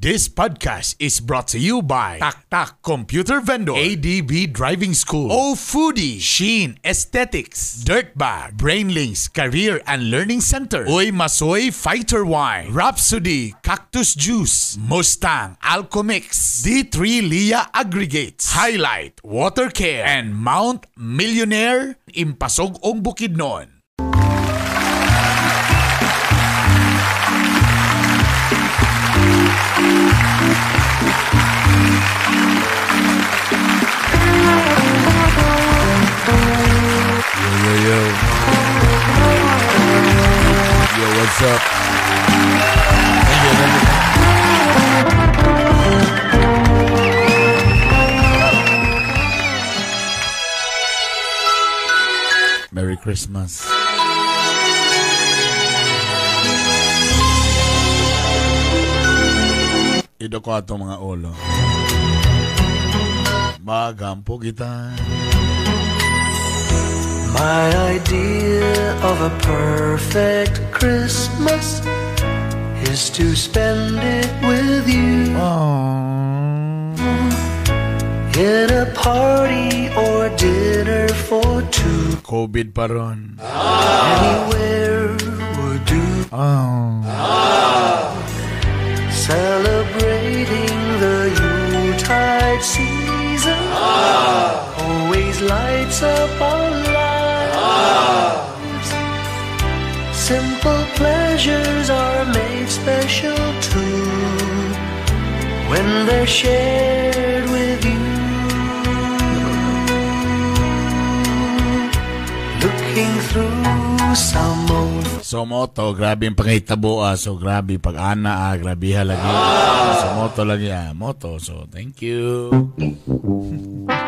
This podcast is brought to you by TakTak Computer Vendor, ADB Driving School, O Foodie, Sheen Aesthetics, Dirtbag, Brainlinks Career and Learning Center, Uy Masoy Fighter Wine, Rhapsody Cactus Juice, Mustang Alchemix, D3 Lia Aggregates, Highlight Water Care, and Mount Millionaire Impasog ong Bukidnon. Merry Christmas. Ito ko ato mga ulo. Magampo kita. My idea of a perfect Christmas is to spend it with you in a party or dinner for two. COVID pa ron. Anywhere would do. Oh. Celebrating the Yuletide season always lights up our lives. Simple pleasures are made special too when they're shared with you. Looking through some old So moto, grabe yung pangitabo ah. So grabe pag ana ah, grabe halagi. So moto lagi ah, moto. So thank you.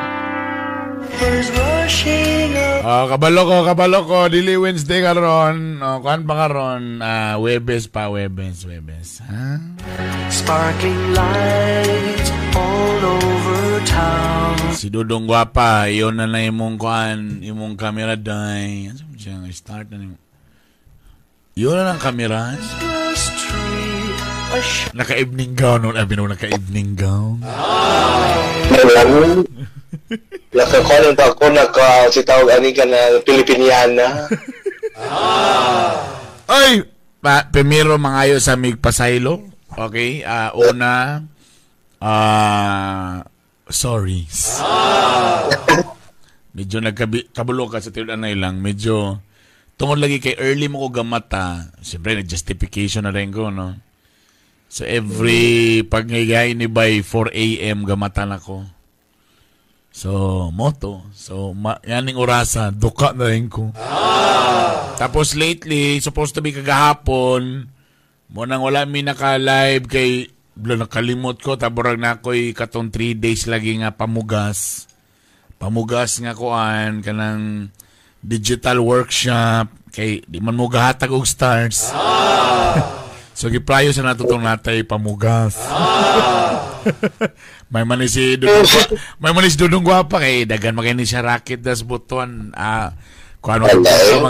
Oh, kabalo ko, kabalo ko. Dili Wednesday karon. Oh, kuan pa karon? Ah, Webes pa, Webes, Webes. Ha? Sparkling lights all over town. Si Dudong Gwapa, iyon na na imong kuan, imong camera day. Ano? Start na nimo. Iyon na lang camera. Naka-evening gown. Ano abi naka-evening gown? Nakakuha pa ako, naka, si tawag ani ka na Pilipiniana. Ay! Pa, primero mangayo sa mig pasaylo. Okay? ah una, ah sorry. medyo nagkabi kabulo ka sa tinudan na lang. Medyo tungod lagi kay early mo ko gamata. Siyempre, nag-justification na rin ko, no? So, every pag ni by 4 a.m. gamatan ako. So, moto. So, ma- yaning orasa, duka na rin ko. Tapos lately, supposed to be kagahapon, mo nang wala mi naka-live kay blo nakalimot ko taborag na ako'y katong 3 days lagi nga pamugas. Pamugas nga kuan kanang digital workshop kay di man mo gahatag og stars. So giprayo sa natutong natay pamugas. may man ni si Dudong Gwa- may man ni si Dudong Gwapa kay dagan magay ni siya racket das buton ah kuan mo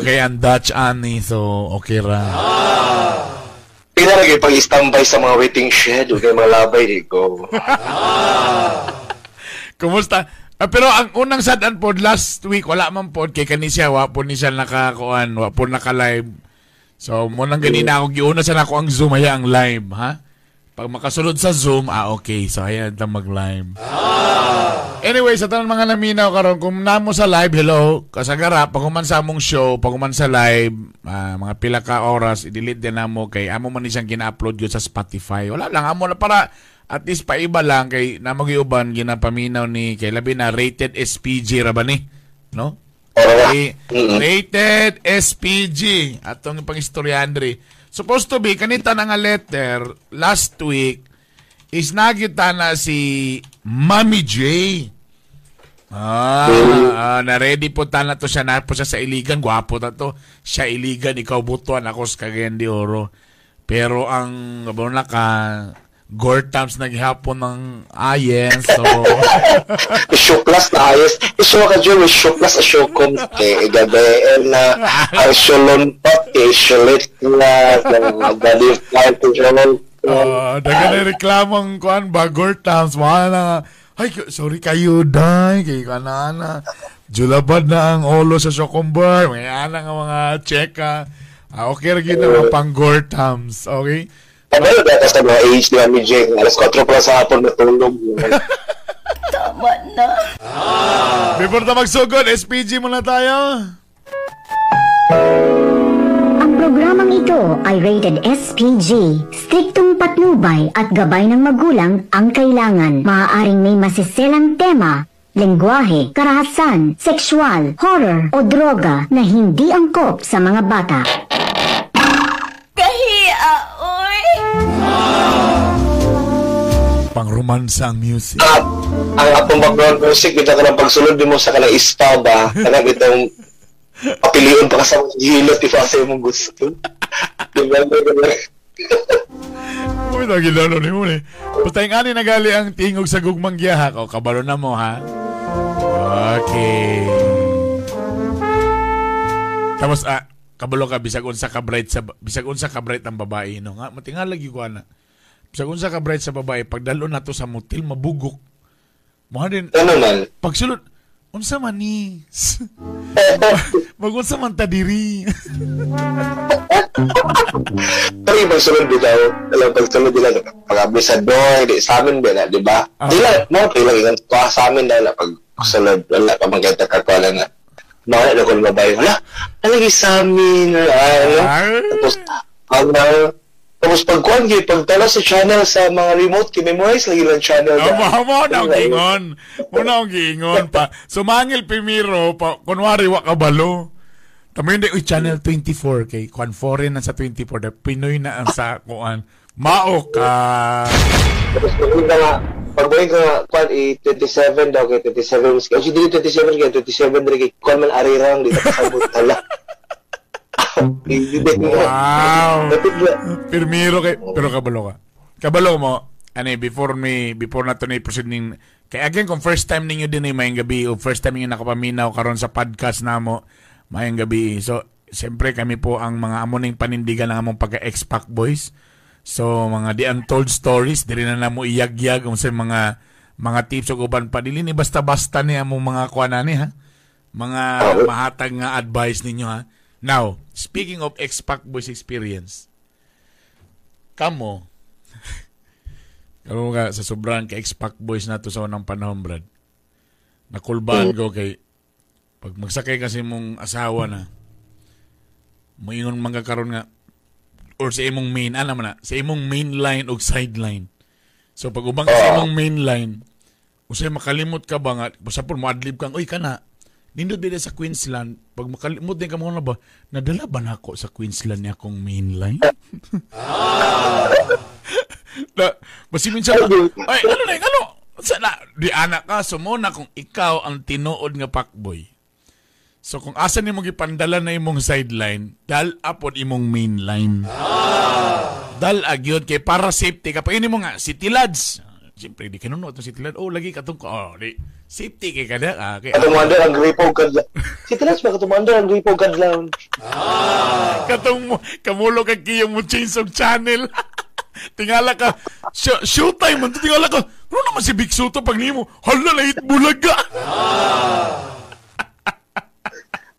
magay ang Dutch ani so okay ra. Pila lagi pag standby sa mga waiting shed, kayo mga labay dito. Kumusta? Ah, pero ang unang sadan pod last week wala man pod kay kani siya wa po ni siya nakakuan, wa po naka-live. So mo nang ganina ako giuna sa nako ang Zoom haya ang live, ha? Pag makasulod sa Zoom, ah okay, so haya ta mag-live. Anyway, sa tanong mga naminaw karon kung namo sa live, hello, kasagara, pag human sa among show, pag human sa live, ah, mga pila ka oras, i-delete din namo kay amo man siyang gina-upload yun sa Spotify. Wala lang, amo na para at least paiba lang kay namo giuban ginapaminaw ni kay labi na rated SPG ra ba ni? No? Okay. Rated SPG. Atong pang Andre. Supposed to be, kanita na nga letter, last week, is nakita na si Mami J. Ah, ah, na-ready po ta na to siya na po siya sa iligan. Gwapo na to. Siya iligan, ikaw butuan, ako sa Cagayan de Oro. Pero ang, ano na ka, Gortams naghihapon ng ayen. So, Isyuklas na ayos. Isyo ka dyan, isyuklas a syukom. Kaya igabayan na ang syulon pa, kaya syulit na, kaya galit na ito syulon. Ah, daga na reklamong kuan bagor times wala na ay sorry kayo dai kay kanana julabad na ang olo sa Sokombar may ana nga mga cheka ah, okay ra gyud na mga panggor times okay Paano data sa mga age ni Mami Jeng? Alas 4 pa sa hapon natulog. Tama na. before ta magsugod SPG muna tayo Ang programang ito ay rated SPG. Striktong patnubay at gabay ng magulang ang kailangan. Maaaring may masiselang tema, lengguwahe, karahasan, sexual, horror o droga na hindi angkop sa mga bata. Romansa ang music At ang atong background music, bitaw ka ng pagsulod mo sa kanang ispa ba? Kanang bitong papiliun pa ka sa mga hilot, ipasa mong gusto. Diba? Uy, na gilalo ni mo ni. Basta yung ani nagali ang tingog sa gugmang giyahak. O, kabalo na mo, ha? Okay. Tapos, ah, kabalo ka, bisag unsa ka bright sa, bisag unsa ka bright ang babae, no? Nga, matingal lagi ko, Bisag unsa ka bright sa babae, pagdalo na to sa motel, mabugok. Mga din, Ano man? pagsulod, unsa man ni? Magunsa man ta diri. Pero yung pagsulod bitaw, alam pagsulod nila, pag-abisador, di sa amin na, di ba? Ah. Di lang, mga pilang ingat ko sa amin na na pagsulod, wala pa magkita ka ko lang na, mga na kung babae, wala, nalagi sa amin, ano, Tapos, ang uh, tapos pagkuhan kayo, pagtala sa channel sa mga remote, kimemorize lagi lang channel. Oh, mo mo na ang gingon. Mo na ang gingon pa. Sumangil Pimiro pa kunwari wa kabalo. Tamo hindi uy channel 24 kay kwan foreign na sa 24 da Pinoy na ang sa kuan. Mao ka. Tapos pagbuhin ka nga, pagbuhin ka kuhan, eh, 27 daw, kay 27, kasi dili 27 kay 27 dili kay kuhan man arirang, di na kasabot tala. Wow. Pirmiro kay pero kabalo ka. Kabalo mo ani before me before na to na proceed ning kay again kung first time ninyo din ay mayang gabi o first time ninyo nakapaminaw karon sa podcast namo mayang gabi. So siyempre kami po ang mga amo ning panindigan ng among pagka X-Pac boys. So mga the untold stories diri na namo iyagyag unsa mga mga tips ug uban pa dili ni basta-basta ni among mga kuan ani ha. Mga mahatag nga advice ninyo ha. Now, speaking of X-Pac Boys experience, kamo, kamo ka sa sobrang ka X-Pac Boys na to sa unang panahon, Brad. Nakulbaan ko kay, pag magsakay kasi mong asawa na, moingon mga karon nga, or sa imong main, ano man na, sa imong main line o sideline. So pag ubang sa imong main line, usay makalimot ka ba nga, basta po mo adlib kang, uy ka na, Nindot din sa Queensland, pag makalimot din ka mo na ba, nadala ba na ako sa Queensland niya akong mainline? na, basi minsan na, ay, ano na, ano? Sa na, di anak ka, sumuna kung ikaw ang tinuod nga pakboy. So kung asa ni mo gipandala na imong sideline, dal apod imong mainline. Dal agyod kay para safety ka. Pag mo nga, City Lads. Siyempre, di kanuno ito City Lads. Oh, lagi katong ko. Oh, di. Safety kay kada. Ah, kay, Katumanda ang gripo kadlaw. Si Tilas ba katumanda ang gripo kadlaw? katong mo, kamulo kag kiyong mo change of channel. tingala ka, sh- showtime man to, tingala ka, ano naman si Big Soto pag nimo, hala na bulaga.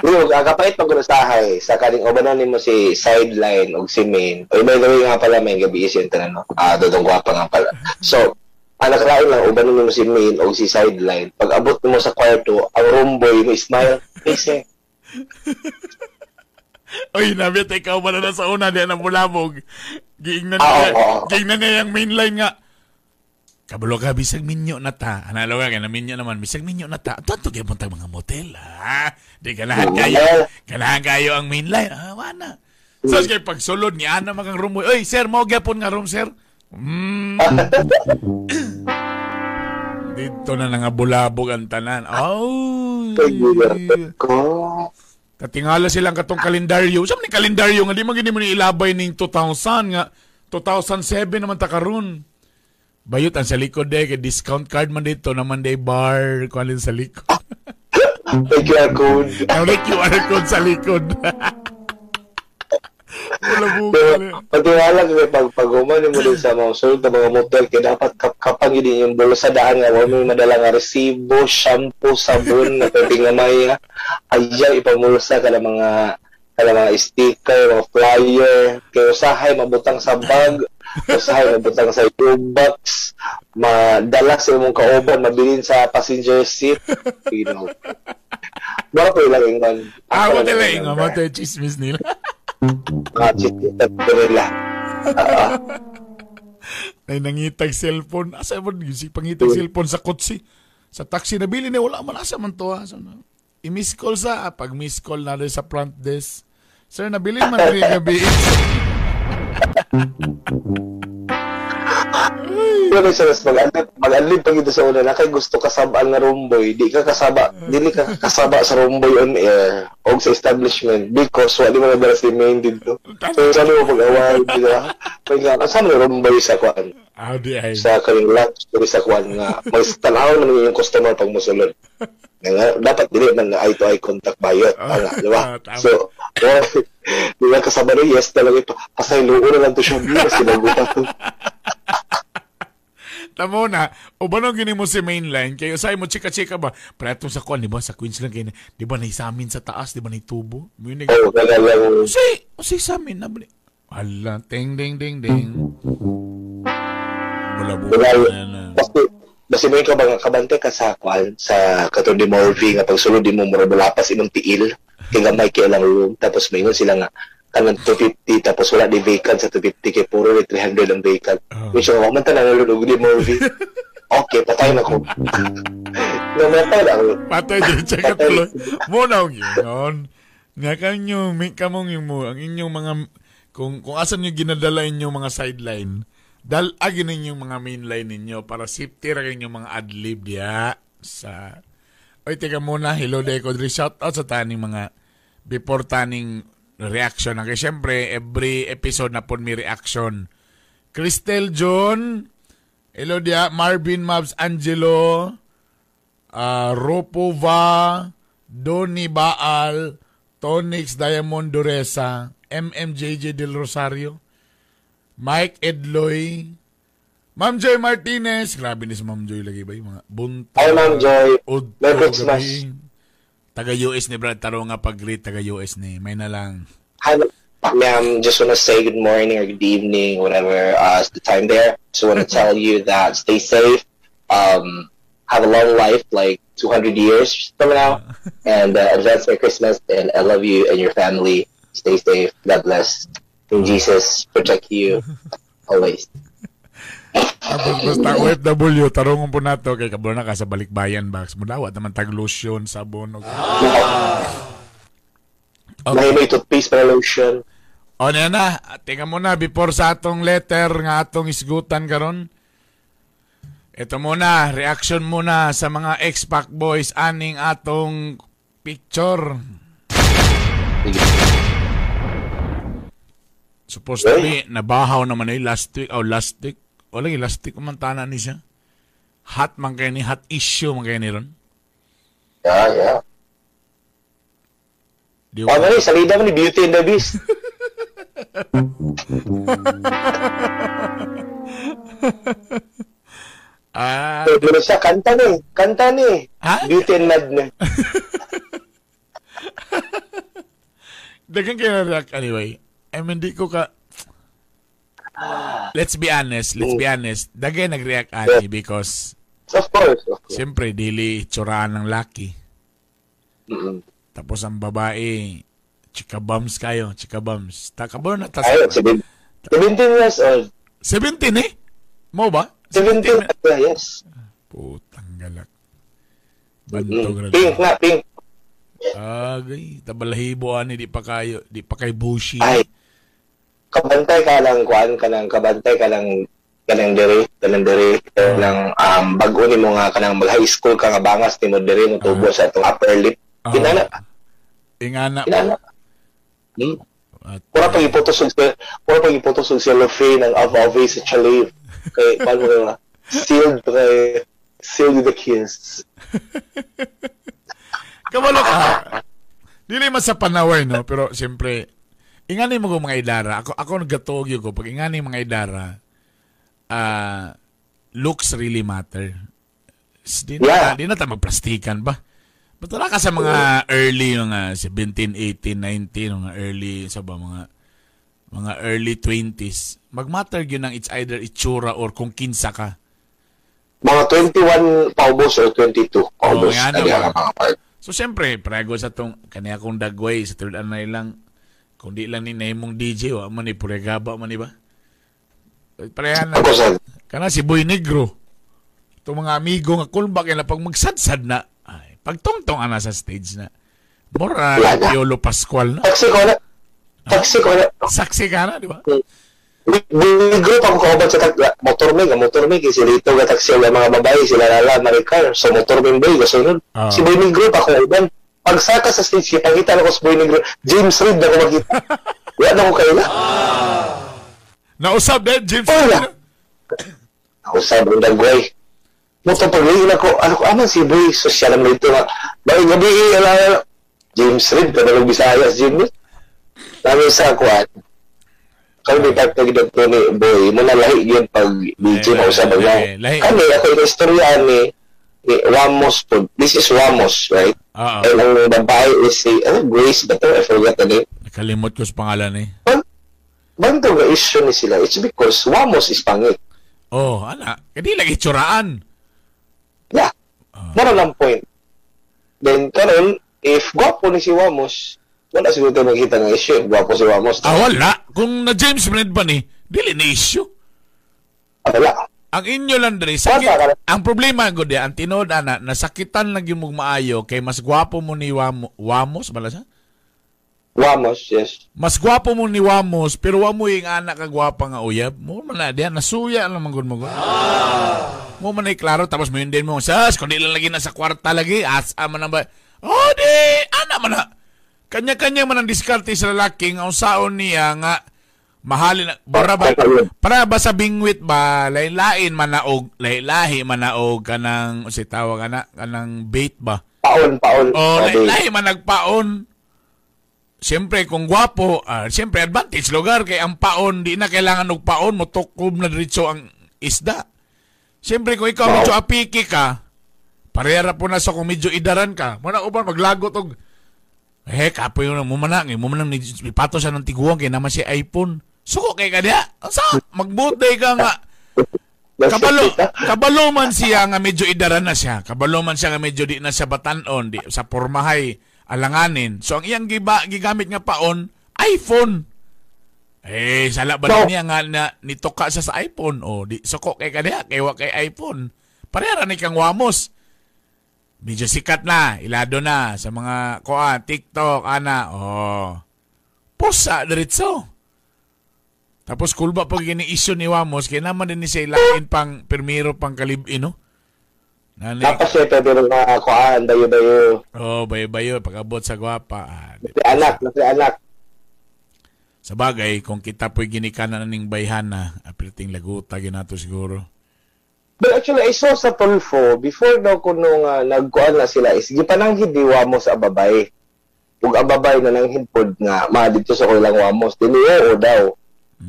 Yo, agapait pag unasahay sa kaning ubanan nimo si sideline ug si main. Oy may gawi nga pala may gabi is yung tanan no. Ah, dodong gwapa nga pala. So, anak lain lang ubanan nimo si main ug si sideline. Pag abot mo sa kwarto, ang room boy mo smile. Kasi Oy, nabi tayo ikaw ba na sa una, di na bulabog. Giing na Oo, niya, oo. giing na niya yung mainline nga. Kabalo ka, bisag minyo na ta. Analo ka, na minyo naman, bisag minyo na ta. Tanto kayo puntang mga motel, ha? Di ganahan kayo. Ganahan kayo ang mainline. Ah, wana. So, kay pagsulod ni Ana magang room boy. Oy, sir, mo gyapon nga room, sir. Hmm. Dito na nga bulabog ang tanan. Oh. ko. Katingala silang katong kalendaryo. Sa ni kalendaryo nga di man gini mo ni ilabay ning 2000 nga 2007 naman ta karon. Bayot ang sa likod eh, kay discount card man dito naman day bar kualin sa likod. Code. Ang may QR code sa likod. Patiwala kay pag paguman mo din sa mga sulod na mga motel kay dapat kap kapang yun yung bulo sa daan nga wala may madala nga resibo, shampoo, sabon na pwede nga may ayaw ipamulsa ka ng mga ka ng mga sticker, mga flyer, kay usahay mabutang sa bag, usahay mabutang sa box, madala sa imong kauban, mabilin sa passenger seat, you know. Mga po lang ingon. Ah, mo tala nga mo chismis nila. Mga chitita nila. Ah, Ay nangitag cellphone. Asa mo yung si pangitag cellphone sa kotse. Sa taxi na bili na wala man asa man to ha. So, I-miss call sa ah, pag miss call na sa front desk. Sir, nabili man rin gabi. Pero sa mas mag-alip, mag-alip pag ito sa una na kay gusto kasabaan nga rumboy, di ka kasaba, dili ka kasaba sa rumboy on air o sa establishment because wali mo na si main dito. So sa mo pag-away dito. Kaya nga asa mo rumboy sa kwan Ah, di ay. sa kanyang lunch sa kwan nga magtanaw man yung customer pag musulod. Nga, dapat dili man na eye to eye contact bayot, ano, di ba? Ah, tama. So, di ba kasaba rin, yes talaga ito. Pasaylo na lang to siya, mas sinagutan to. Tamo na, o ba nung gini mo si mainline, kayo sa'yo mo chika-chika ba? Preto sa kwan, di ba? Sa Queens lang kayo, na- di ba naisamin sa taas, di ba naitubo? Minig, Oo, kaya lang, si, o si sa amin, nabali. Ala, ting, ding, ding, ding. Wala. na na. Basta, basta may ka ba nga kabante ka sa kwan, sa katong di Morvi, nga pagsulod mo mura lapas imong tiil, kaya may kaya lang room, tapos may ingon sila nga, kanang 250, tapos wala di vacant sa 250, kaya puro ni 300 ang vacant. Oh. Which yung, man tanan nalulog di Morvi. okay, patay na ko. Namatay na ako. Patay din siya ka tuloy. Muna ang yun. Nga kanyo, may kamong yung mo, ang inyong mga, kung, kung asan nyo ginadala inyong mga sideline, dal agin ninyong mga mainline ninyo para safety ra inyong mga adlib diya sa Oy, teka muna, hello Deco Dre. Shout out sa taning mga before taning reaction. Kasi syempre, every episode na po may reaction. Cristel John, hello dia, Marvin Mabs Angelo, uh, Ropova, Donny Baal, Tonix Diamond Duresa, MMJJ Del Rosario, Mike Edloy, Ma'am Joy Martinez, grabe ni si Ma'am Joy lagi ba yung mga bunta. Hi, Ma'am Joy. Ud- Merry. Christmas. Taga-US ni Brad Taro nga pag-greet taga-US ni. May na lang. Hi, ma'am. Just want to say good morning or good evening, whatever uh, the time there. Just want to tell you that stay safe, um, have a long life, like 200 years from now, and uh, advance Merry Christmas. And I love you and your family. Stay safe. God bless. And Jesus protect you always. Tapos basta OFW, tarungon po nato kay kabalo na ka sa balikbayan box. Mudawat naman tag lotion, sabon. Okay. May may toothpaste para lotion. O na na, tingnan mo na before sa atong letter nga atong isgutan karon. Ito muna, reaction muna sa mga ex-pack boys aning atong picture. Supposed to be, nabahaw naman ay last week, oh last week. O lagi, last week man tanan ni siya. Hot man kayo ni, hot issue man kayo ni ron. Yeah, yeah. Di Oh, ano salida mo ni Beauty and the Beast. Ah, Pero siya, kanta ni. Kanta ni. Ha? Beauty and Madness. Dagan kayo na-react anyway. I mean, di ko ka... Let's be honest, let's be honest. Dagan nag-react ani because Of course, of course. siyempre dili tsuraan ng laki. Mm-mm. Tapos ang babae, chika bums kayo, chika bums. Takabo na tas Ayun, 17 17 years old. 17 eh? Mo ba? 17 na? yeah, yes. Putang galak. Bantog Mm. na Pink nga, pink. Agay, tabalahibo ani di pa kayo, di pa kay bushi. Ay, kabantay ka lang, kuan ka lang, kabantay ka lang, kanang diri, kanang diri, kanang um, bago ni mo nga, kanang mag-high school ka nga bangas, ni mo diri, mo tubo sa itong upper lip. Ah. Kinana, Ingana. kinana. Hmm? At, Pura pag ipotosog sa, pura pag ipotosog sa cellophane ng of-of sa chaliv. Kay, paano nga, sealed, kay, sealed with a kiss. Kabalo ka. Dili man sa panaway, no? Pero siyempre, ingani mo ko mga idara, ako ako nagatuog yun ko pag ingani mga idara, ah looks really matter. Di na, Yeah. di na ta magplastikan ba? Ba't wala ka sa mga early, mga 17, 18, 19, mga early, sa ba, mga mga early 20s, magmatter yun ng it's either itsura or kung kinsa ka. Mga 21 paubos or 22 paubos. na mga part. So, siyempre, prego sa tong kaniya kong dagway, sa third anay lang, kung di lang ni mong DJ, wa man ni puregaba man ni ba? Parehan na. Kana si Boy Negro. Itong mga amigo nga kulba kaya na pag magsadsad na, ay, pagtungtong ana sa stage na. Na. Piolo Pascual na. taxi ko na. Taxi ko na. Saksi ka na, di ba? Bigro pa ko kauban sa tag motor mig, ang motor mig si dito ga taxi ang mga babae sila lala maricar so motor mig bay gasunod. Ah. Si Boy Negro pa ko uban. Pagsaka sa stage kita na ko si Boy Negro, James Reid na ko makita. Wala na ko kayo na. Nausap din, James. Wala. Ako sa ang dagway. Motor pagligin ako, ano ko, aman si Boy, social naman dito nga. Bakit gabi, ala, James Reid, kadalong Bisayas, James Reid. Namin sa kuwan. Kami may type na ni Boy, muna lahi yun pag DJ Eh, lahi, niya. lahi. Kami, ako yung istorya ni, ni Ramos po. This is Ramos, right? Oo. And ang babae is si, ano, Grace, ba ito? I forgot the name. Nakalimot ko sa pangalan eh. But, Bando nga issue ni sila, it's because Ramos is pangit. Oh, ana. Kadi lagi tsuraan. Yeah. Mara lang point. Then, karon if gwapo ni si Wamos, wala siguro tayo makita ng issue. Gwapo si Wamos. Ah, wala. Kung na James Brand pa ni, dili na issue. Ah, wala. Ang inyo ka sakit. Ang problema ko di ang tinod ana nasakitan lang yung maayo kay mas gwapo mo ni Wamo, Wamos bala siya? Wamos, yes. Mas gwapo mo ni Wamos pero wa mo yung anak ka gwapa nga uyab. Mo man na diyan nasuya lang man gud mo. gud. Mo man ay klaro tapos mo yun din mo sas kundi lang lagi na sa kwarta lagi as man na ba. Oh di ana man na. Kanya-kanya man ang diskarte sa lalaki nga unsaon niya nga mahalin na para ba? Para ba sa bingwit ba? Lain-lain man na og lahi man na og kanang si tawag ana kanang bait ba? Paon, paon. o Sabi, lahi man nagpaon Siyempre, kung gwapo, ah, siyempre advantage lugar kay ang paon, di na kailangan og paon, mo tukob na diretso ang isda. Siyempre, kung ikaw medyo apiki ka, parehara po na sa kung medyo idaran ka, muna uban maglagot og eh, kapoy yun, mo manang, mo manang ipato siya ng tiguan kay naman si iPhone. Suko kay kadya. Sa magbuday ka nga. Kabalo, kabalo man siya nga medyo idaran na siya. Kabalo man siya nga medyo di na siya batanon, di sa pormahay alanganin. So ang iyang giba, gigamit nga paon, iPhone. Eh, sala ba No. niya nga na nitoka siya sa iPhone? O, di, suko kay kadya, kay wa kay iPhone. Parehara ni kang wamos. Medyo sikat na, ilado na sa mga kuan, TikTok, ana. Oh. Pusa diretso. Tapos kulba pag gini issue ni Wamos, kaya naman din ni siya ilain pang permiro pang kalibin, no? Nani, Tapos siya, pero mga kuhaan, dayo-dayo. oh, bayo-bayo, pag-abot sa gwapa. Ah, anak, si anak. sa bagay, kung kita po'y ginikanan na ning bayhana, apiting laguta, ginato siguro. But actually, I saw sa Tulfo, before daw ko nung uh, nagkuhan na sila, is gipananghid di Wamos sa ababay. Ug ababay na nang hinpod nga, mga dito sa kulang Wamos. Dili, oo daw.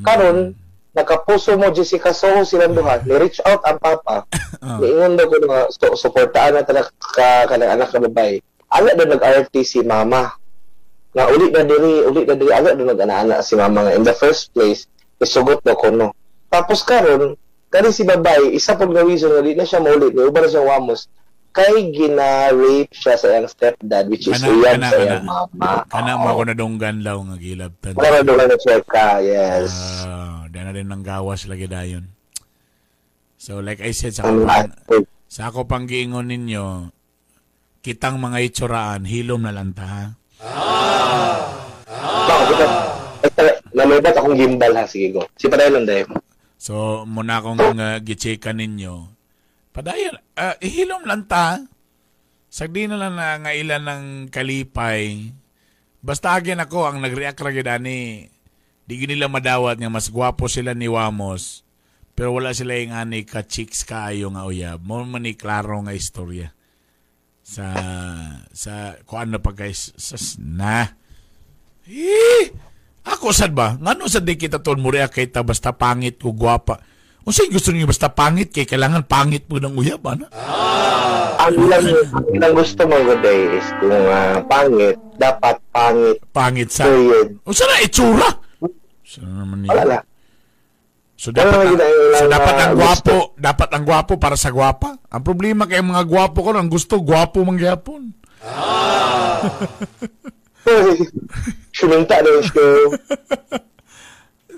Karon nakapuso mo Jessica Soho silang duha. Ni reach out ang papa. Niingon daw ko nga so, suportaan na talaga ka kanang anak ka babae ala daw nag-RT si mama. Nga uli na diri uli na diri ala daw nag-ana si mama nga. In the first place isugot daw ko no. Tapos karon kani si babae isa pud nga reason nga di na siya maulit ni uban na siya wamos kay gina-rape siya sa iyang stepdad which is Kana- kana- sa kana. iyang mama Kana mo ako na donggan law nga gilabtan. Wala daw na check ka, yes. Ah, di na rin ng gawas lagi dayon. So like I said sa ako Ang pang, sa ako pang giingon ninyo, kitang mga itsuraan, hilom na lang ta, ha? Kita? Basta, nalubat akong gimbal ha, sige go. Si Paday lang dahil. So, muna akong uh, gichika ninyo. Padayon, uh, ihilom lang ta. Sagdi na lang na nga ilan ng kalipay. Basta agin ako, ang nag-react ra gyud ani. Di nila madawat nga mas gwapo sila ni Wamos. Pero wala sila yung ani ka chicks kaayo nga uyab. Mo man ni klaro nga istorya. Sa sa kuan na pa guys sa na. Eh, Ako sad ba? Ngano sa di kita ton muriya kay ta basta pangit ko gwapa. Unsay gusto niyo basta pangit kay kailangan pangit mo ng uyab ana? Ang lang, ang lang gusto mo ko day is kung ah, pangit, dapat pangit. Pangit sa Period. Unsa na itsura? Sa naman Wala niya. na. So dapat Wala ang, wala so dapat ang gwapo, dapat ang gwapo para sa gwapa. Ang problema kay mga gwapo ko ang gusto gwapo man gyapon. Suminta na yung show.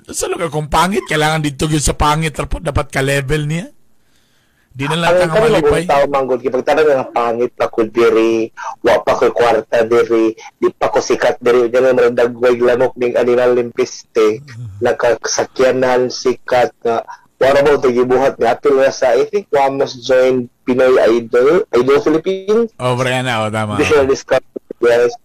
Sa lugar kung pangit kailangan dito gyud sa pangit rapod dapat ka level niya. Di na lang Ang kami malipay. mga tao manggod, kipag tanong nga pangit pa ko diri, wa pa ko kwarta diri, di pa ko sikat diri, di na mga dagway lamok ning animal limpiste, nakasakyanan sikat nga, wala mo ito gibuhat nga, ato na sa, I think, wa must join Pinoy Idol, Idol Philippines, Oh, Brianna, oh, tama. additional discount, yes.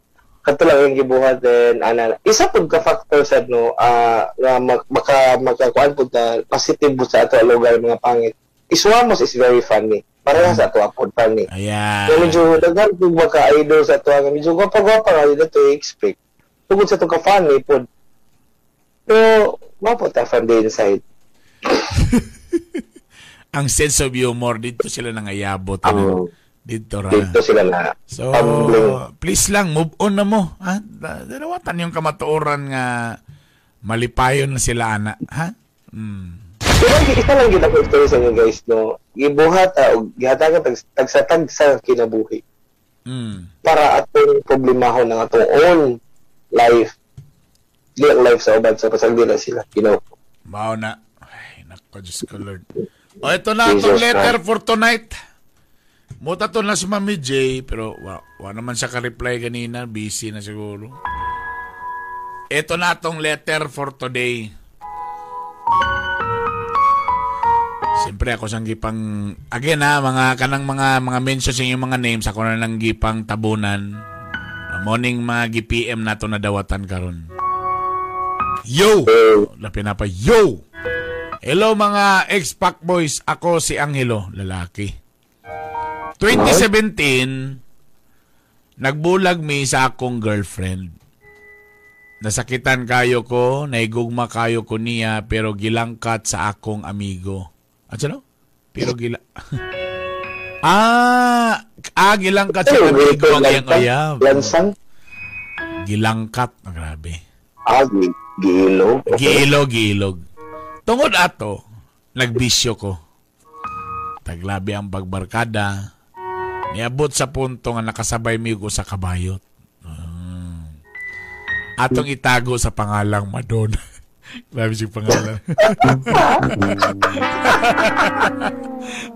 Kato lang yung gibuhat then ana isa pud ka factor sa no ah nga mak- maka makakuan pud na positive sa ato lugar mga pangit. Iswamos is very funny. Para sa ato apod funny. Ayan. Kaya medyo daghan pud maka idol sa ato nga medyo gwapa-gwapa nga dito to expect. Tugod sa to ka funny pud. Pero mapo ta fan din inside. Ang sense of humor dito sila nangayabot. Ang ano? Dito ra. dito sila na So, tumbling. please lang, move on na mo. Ha? Da- Dalawatan yung kamatuoran nga malipayon na sila, ana. Ha? Hmm. Pero isa lang ako story sa inyo guys no. Gibuhat ah, og gihatagan tag tagsatag sa kinabuhi. Hmm. para atong problemahon ng atong own life. Di ang life sa uban sa pasag nila sila. You know, Mao na. Ay, nako, Diyos ko, Lord. O, ito na Jesus letter for tonight. Muta to na si Mami J, pero wa, wa naman siya ka-reply kanina. Busy na siguro. Ito na itong letter for today. Siyempre ako sang gipang again ha mga kanang mga mga mentions sa inyong mga names ako na lang gipang tabunan. Morning mga gi-PM nato na dawatan karon. Yo! Lapi na pa, yo! Hello mga ex-pack boys, ako si Angelo, lalaki. 2017, nagbulag mi sa akong girlfriend. Nasakitan kayo ko, naigugma kayo ko niya, pero gilangkat sa akong amigo. At no? Pero gila... ah, ah, gilangkat sa amigo ang iyang ayab. Lansang, Gilangkat, ah, grabe. ah, gi- giilo. Giilog, giilog. Tungod ato, nagbisyo ko. Taglabi ang pagbarkada. Niabot sa punto nga nakasabay mi ko sa kabayot. Ah. Atong itago sa pangalang Madonna. Grabe siyang pangalan.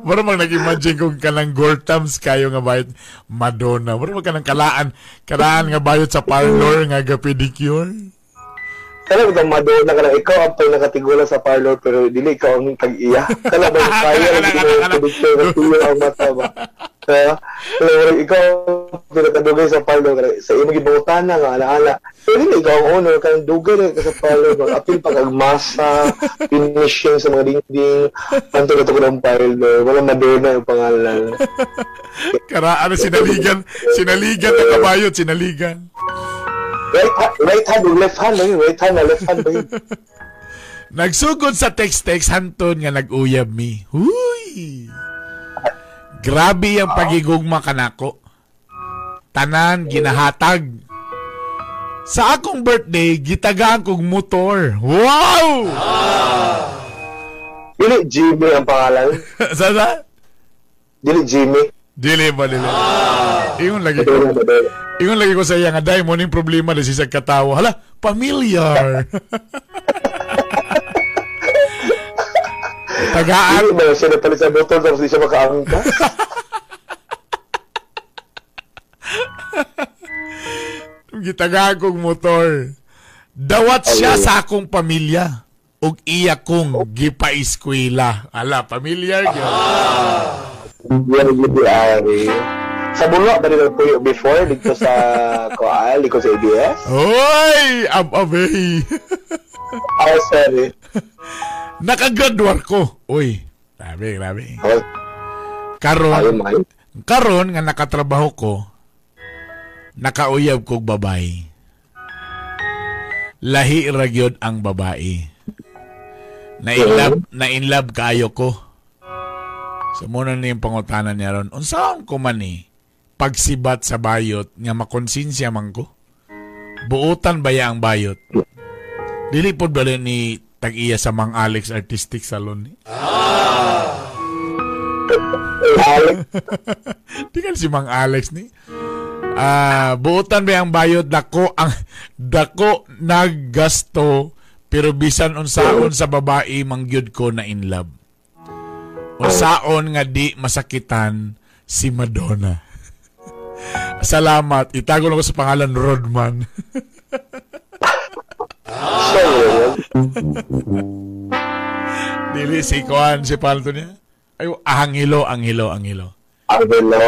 Mara mag nag-imagine kung kanang Gortams kayo nga bayot Madonna. Mara mag kanang kalaan, kalaan nga bayot sa parlor nga ga pedicure. Kala mo Madonna ka lang, ikaw ang pang nakatigula sa parlor, pero dili ikaw ang tag-iya. Kala ba, kaya ikaw kala. ang tuyo ang mata ba? Kaya, kala, ikaw ang pinakadugay sa kaya sa imo gibangutana nga, ala-ala. Pero dili ikaw ang owner, kaya dugay na ka sa parlor, mag-apil pa kag masa, finishing sa mga dingding, anto na ko ng parlor, wala Madonna ang pangalan. Kara, ano, sinaligan, sinaligan na kabayot, sinaligan. Right, right hand, or left hand, ayun, right hand, or left hand ba yun? Nagsugod sa text-text hanton nga nag-uyab mi. Huy! Grabe ang pagigugma kanako. Tanan ginahatag. Sa akong birthday, gitagaan kog motor. Wow! Dili Jimmy ang pangalan. sa sa? Dili Jimmy. Dili ba dili? Ingon lagi ko. Ingon lagi ko sa iya nga dai mo ning problema na siya katawa. Hala, familiar. Tagaan Dili ba siya napalit sa motor tapos di siya makaangka? gitagaan kong motor. Dawat siya sa akong pamilya. ug iya kong gipa-eskwela. Ala, familiar yun. Yan yung ari. Sa bulo, ba rin po before dito sa Koal, dito sa ABS? Hoy! Ab-abay! Ah, sorry. Nakagraduar ko. Uy, grabe, grabe. Oh, Karon, ayun man. karon nga nakatrabaho ko, nakauyab kog babay. lahi ra gyud ang babae. Na in love, na in love kaayo ko. So muna na yung pangutanan niya ron. Unsaon ko man ni pagsibat sa bayot nga makonsensya man ko? Buutan ba ya ang bayot? Dili pod ba ni tag-iya sa Mang Alex Artistic Salon Di ka si Mang Alex ni. Ah, buutan ba ang bayot dako ang dako naggasto pero bisan unsaon sa babae mangyud ko na in love. Unsaon nga di masakitan si Madonna. Salamat. Itago lang ko sa pangalan Rodman. Dili si Kuan, si palto niya. Ay, Angelo, Angelo, Angelo. Ang gulo.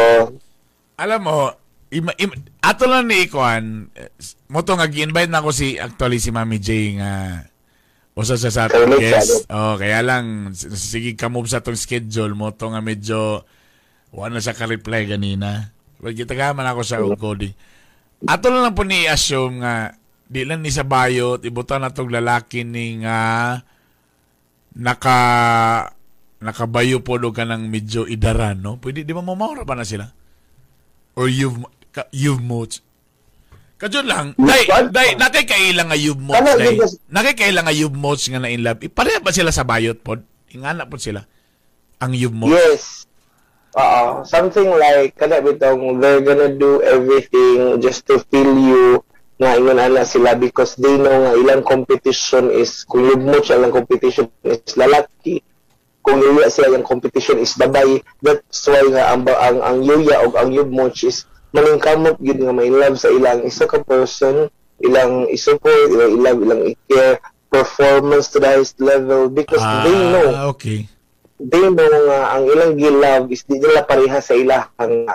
Alam mo, ima, im, ato lang ni Ikuan, mo to nga gi-invite na ako si actually si Mami J nga usa sa sa atong guest. Oh, kaya lang sige ka move sa atong schedule mo to nga medyo wala sa ka-reply ganina. Well, kita ka man ako sa coding. Ato lang po ni assume nga di lang ni sa bayot ibutan na tong lalaki ni nga naka nakabayo po do ka ng medyo idaran, no? Pwede, di ba mamawara pa na sila? Or you've, ka, you've modes. Kadyo lang, day, day, nakikailang nga you've modes, Ano, day. Nakikailang nga you've modes nga na in love. Pareha ba sila sa bayot pod? Ingana po sila. Ang you've modes. Yes. Oo. Something like, kada bitong, they're gonna do everything just to feel you nga ingon ana sila because they know nga ilang competition is, kung yugmo siya ilang competition is lalaki, kung yuya sila yung competition is babay, that's why nga ang, ang, ang yuya o ang yugmoch is maningkamot yun nga may love sa ilang isa ka person, ilang isupport, ilang ilang, ilang i-care, performance to the highest level because they know Ah, okay. They know nga ang ilang gilove is di nila pareha sa ilahang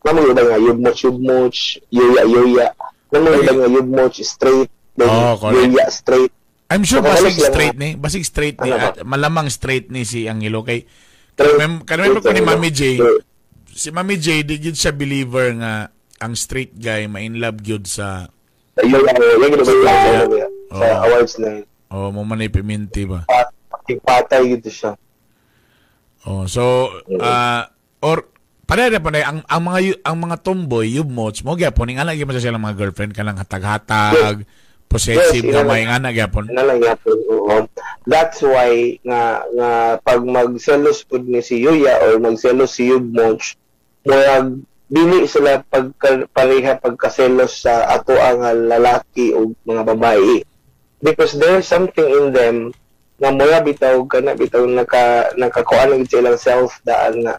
naman iba nga yugmoch yugmoch yuya naman iba nga yugmoch straight then Oh, correct. yuya straight I'm sure Baka basig lang straight ni. Basig straight ni. Ano? At malamang straight ni si Angelo. Kay, Straight- kanimem, kanimem ko ni Mami J, straight. si Mami J, di gyud siya believer nga ang straight guy ma-in love gyud sa Sa yuya yuya gino ba yung yuya sa Oh. awards na yun oh mo man ay piminti ba. Pat- patay gito siya Oh, so uh, or pareha pa na ang ang mga ang mga tomboy yubmots mo gyapon ing ana gyapon sa mga girlfriend kanang hatag-hatag possessive Yes, gamay nga na gyapon. na lang yapon oo. That's why nga nga pag magselos pud ni si Yuya or magselos si Yugmoch murag dili sila pagka, pareha pagkaselos sa ato ang lalaki o mga babae. Because there's something in them nga mura bitaw kana bitaw naka nakakuan sa ilang self daan nga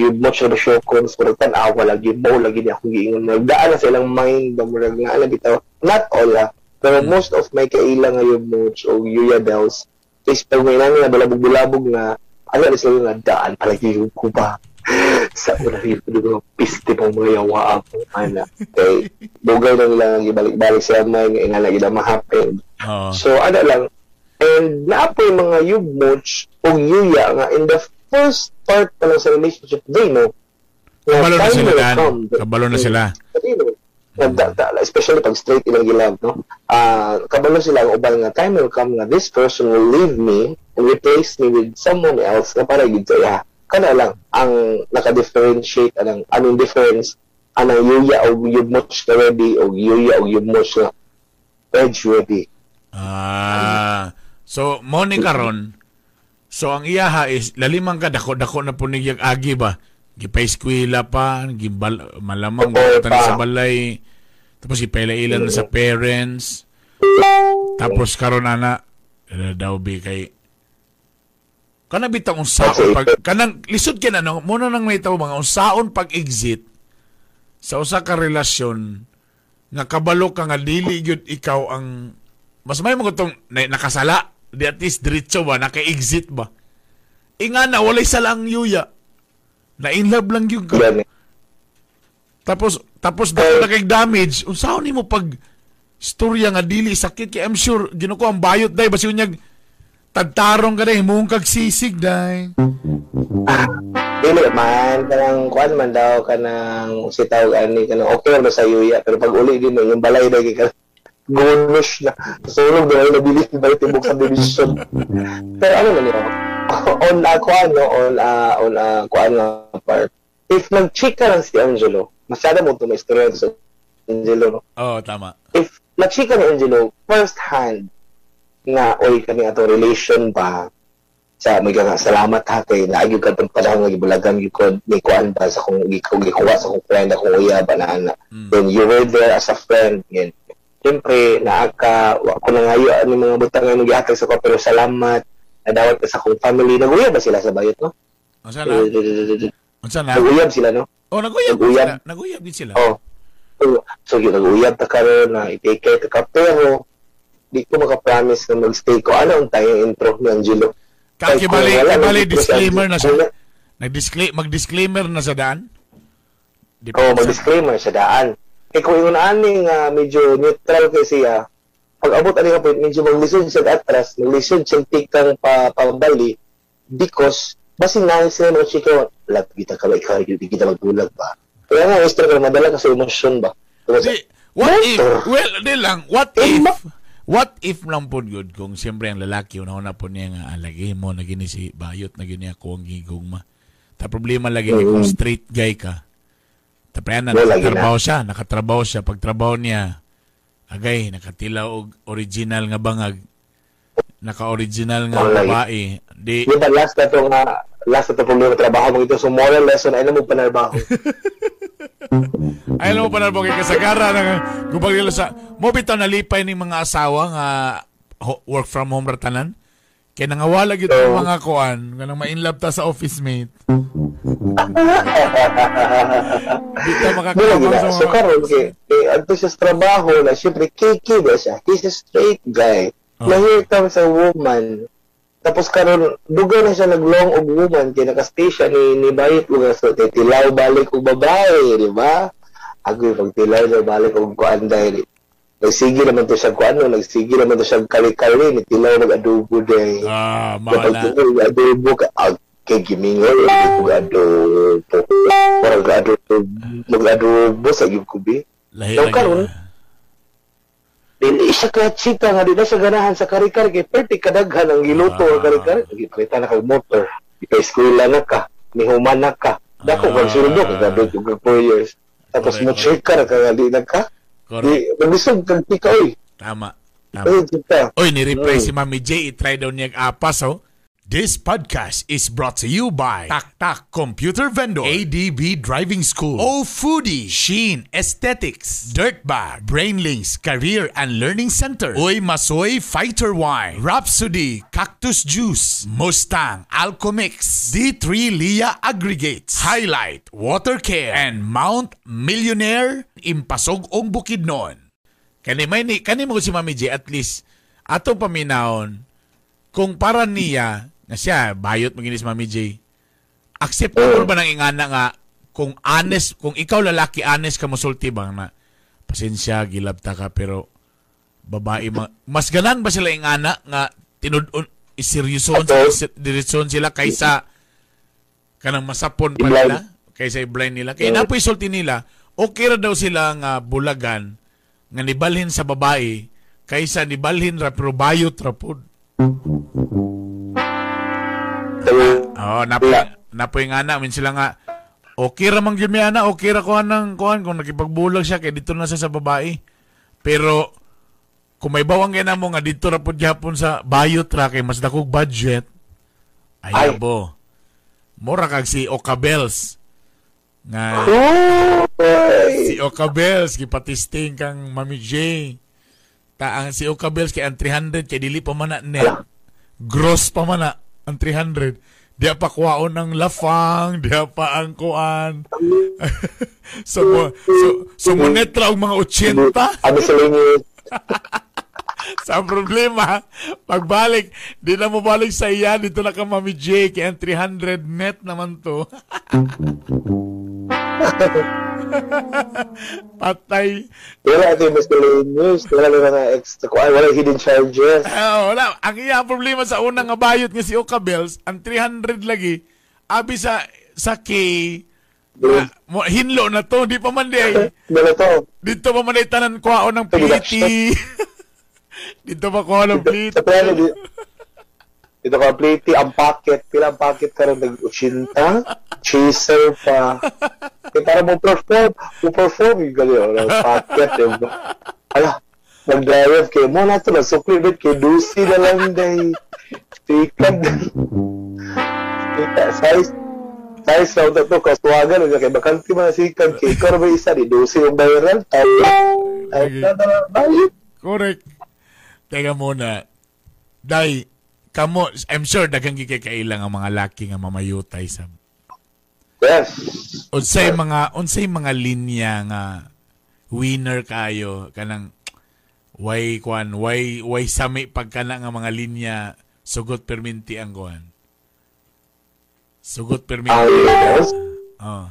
Yugmoch na syokon murag tan-awa lagi mo lagi niya akong giingon. Murag daan na sa ilang mind ba murag nga ana bitaw not all ah. Pero most of my kailang nga yung moods o Yuya Bells is pag may nang nga balabog-bulabog nga ano alis lang nga daan palagi yung kuba. Sa una rin po mga piste pang mga yawa ako ana kay bugay na nila ibalik-balik sa may nga nga lagi na ma-happen so ano lang and naapoy mga yung moods o Yuya nga in the first part pa lang sa relationship they know Kabalo na time sila will dan. Kabalo na sila. Da- especially pag straight ilang gilaw, no? Ah, kabalo sila ang uban nga time will come nga this person will leave me and replace me with someone else na para gid kaya. Kana lang ang naka-differentiate anang anong difference anang yuya o yugmoch na ready o yuya o yugmoch na edge ready. Ah. So mo ni karon. So ang iyaha is lalimang ka dako dako na punigyag agi ba. Gipay-eskwela pa, gibal malamang pa. sa balay. Tapos ipailan na sa parents. Tapos karon ana daw bi kay kana bitang unsaon pag kanang lisod ka na no mo na nang may tawo mga unsaon pag exit sa usa ka relasyon nga kabalo ka nga dili gyud ikaw ang mas may mga tong na, nakasala di at least diretso ba naka-exit ba? Inga na walay sala ang yuya. Na in love lang yung ka tapos tapos dako na kay damage unsaon nimo pag storya nga dili sakit? Kay I'm sure ginuko ang bayot day. Basi unyag tadtarong ka day. Mong kag sisig day. Dili man kanang kuan man daw kanang si tawag ani kanang okay ra sa yuya? Pero pag uli din mo yung balay dagi ka Gunush na. Sulog na lang nabili ba yung tibok sa division. Pero ano na niyo? on uh, kuan no, on uh, on uh, kuan nga part. If nag-chika lang si Angelo, masyado mo ito may istorya sa Angelo, no? Oh, tama. If nag-chika ni Angelo, first hand, nga, oy, kami ato relation ba, sa may nga salamat ha kay naagyo ka tong panahon nga gibulagan gyud ko ni kuan ba sa kung gikuha sa kung friend akong uya ba na ana Mm. then you were there as a friend yun Siyempre, naaka, wa ko na ngayo ani mga butang nga magihatag sa ko pero salamat nadawat ka sa akong family naguyab ba sila sa bayot no Unsa na? Unsa na? naguyab sila no Oh, naguyab Naguyab. sila. Naguyab din sila. oh so, so yun naguyab ta karon na i-take care ka pero di ko maka-promise na mag-stay ko ano ang tayong intro ni Angelo Kaki Kung bali, wala, bali mag- disclaimer na siya. Nag-disclaimer, mag-disclaimer na sa daan. Di Oo, mag-disclaimer sa daan. Eh kung yung aning uh, medyo neutral kay siya, pag abot ani nga point, medyo mag-listen siya atras, mag-listen siya tikang pa pabali because basin na sila mga chika, lag kita ka ba ikaw, hindi kita magbulag ba? Kaya nga, gusto ka madala kasi emosyon ba? Di, what if, Motor. well, di lang, what Eh, if, what if lang po good kung siyempre ang lalaki, una-una po niya nga, alagi mo, na gini si Bayot, na gini ako ang gigong ma. Ta problema lagi ni kung straight guy ka. Ta pre na. Wala, nakatrabaho siya, nakatrabaho siya, pagtrabaho niya, agay, nakatilaw og original nga bangag, naka-original nga Wala, babae. Di, ba last na to nga, last na to problema trabaho mo ito, so moral lesson, ay na mo panarbaho. Ay, mo pa na po kay kasagara na gubag nila sa... Mo bitaw nalipay ni mga asawa nga work from home ratanan. Kaya nangawala gito Oo. mga kuan. Nga nang ma-inlove ta sa office mate. Dito makakabang sa So mga... karon kay kay adto siya sa trabaho na syempre kiki ba siya. He's a straight guy. Oh. Na comes a woman. Tapos karon duga na siya naglong og woman kay naka-stay siya ni ni bayit lugar so tilaw balik og babae, di ba? Agoy pag tilaw niya balik og kuan dahil nagsige naman to siya kuan no, nagsige naman to siya kali-kali ni tilaw mag-adobo dahil. Ah, Kapag mawala. tilaw mag-adobo ka, ah, kay gimingon mag-adobo. Parang mag-adobo, mag-adobo sa kubi. Lahi So, karon. Dili siya ka chika nga di na siya ganahan sa karikar kay perti kadaghan ang giluto Ah. karikar. Kita na kag motor. Ikaw eskwela na ka. Nihuman na ka. Dako Ah. kag sulod ka graduate og 4 years. Tapos mo check ka na kaya di na ka. Correct. Di magbisog kag tika oy. Tama. Tama. Oy, ni-reply Mm. si Mami J. I-try daw niya apas, oh. This podcast is brought to you by TakTak Computer Vendor, ADB Driving School, O Foodie, Sheen Aesthetics, Dirtbag, Brainlinks Career and Learning Center, Uy Masoy Fighter Wine, Rhapsody Cactus Juice, Mustang Alcomix, D3 Lia Aggregates, Highlight Water Care, and Mount Millionaire Impasog ong Bukidnon. Kani may ni kani mo si Mami J at least atong paminahon kung para niya nga siya bayot maginis Mami J. Acceptable ba nang ingana nga kung honest kung ikaw lalaki honest ka mosulti bang na pasensya gilabta ka pero babae ma- mas ganan ba sila ingana nga tinud iseryoson Okay. diretson sila kaysa kanang masapon pa nila kaysa i-blind nila kaya Yeah. napoy sulti nila okay ra daw sila nga bulagan nga nibalhin sa babae kaysa nibalhin ra pero bayot ra pud Oo, napoy, Yeah. napoy nga na. Min sila nga, okay ra mang gyud ana, okay ra kuhan ng kuhan kung nakipagbulag siya kay dito na siya sa babae. Pero kung may bawang gina mo nga dito ra pud gyapon sa bayot ra kay mas dakog budget. Ay. Ayabo. Mura kag si Okabels. Nga si Okabels gipatisting kang Mami J. Ta ang si Okabels kay ang 300 kay dili pa man na net. Gross pa man na ang 300. Diya pa kuwaon ng lafang, diya pa ang kuan. so, so, so monetra og mga 80. Ano sa inyo? Sa problema, pagbalik, di na mo balik sa iya, dito na ka Mami J, kaya ang 300 net naman to. Patay. Wala ito yung miscellaneous. Wala na mga extra. Wala hidden charges. Ah, wala. Ang iya problema sa unang nga bayot nga si Okabels, ang 300 lagi, abi sa sa K, Mo, hinlo na to, di pa man di ay. Dala to. Dito pa man ay tanan kuhaon ng pliti. Dito pa kuhaon ng pliti. Sa plano, ka pliti, ang packet. Pila ang packet ka rin, nag-80. Chaser pa. Eh, para mo perform, mo perform, yung gali, oh, ang packet, eh. Ala, nag-drive kayo. Mo na ito, nasukli bit kay Lucy na lang, day. Tikad. Kita, size. Size raw na ito, kaswagan. Kaya kay bakanti man sikad. Kay ikaw ba isa, di Lucy yung viral. Ay, ay, bayit. Correct. Teka muna. Dai, kamo, I'm sure daghang gikakailang ang mga laki nga mamayutay sa Yes. unsay mga unsay mga linya nga winner kayo? Kanang way kwan way way sami pagkana nga mga linya sugot perminti ang kuan? Sugot perminti. Ang yes. oh.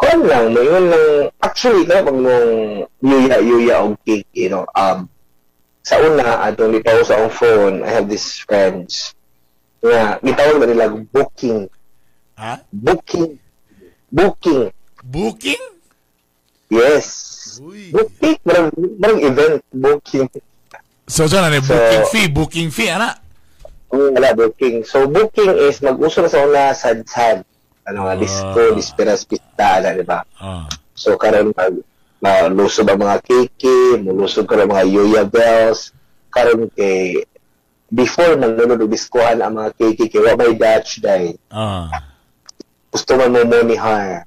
Kung lang, may yun lang, actually, kaya pag nung yuya-yuya o cake, you know, um, sa una, atong litaw sa akong phone, I have these friends, nga, gitawag ba nila booking, ha? Booking, booking, booking? Yes, Uy. booking, marang, marang event, booking, so so na So- booking fee booking fee ana? Mm, wala, booking. So, booking is, mag-uso na sa una, sad-sad, ano nga, disco, Ah. disperas, pista, na, di ba? oh So karon mag malusog ang mga kiki, mulusog karon mga Yuya bells, karon kay before maglulod og diskuhan ang mga kiki kay wa may Dutch day. oh Gusto man mo monihar.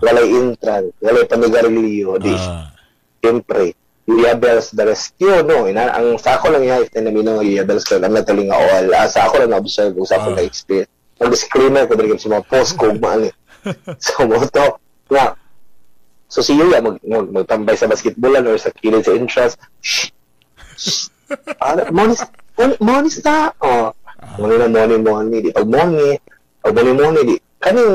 Walay intran, walay panigarilyo, di ah siyempre. Yuya bells the rescue no ina ang sa ako lang yung na namin ng Yuya bells kay ang nataling nga all ah, sa ako lang na observe sa ako Ah. na experience. Ang disclaimer ko dili sa mga post ko maani. so mo to nga So si Yuya mag, mag magtambay sa basketballan or sa kilid sa entrance. Shh! Shh! Ano, monis, mon- monis na! Oh, moni na moni moni. Di pag moni, pag moni moni, di. Kaning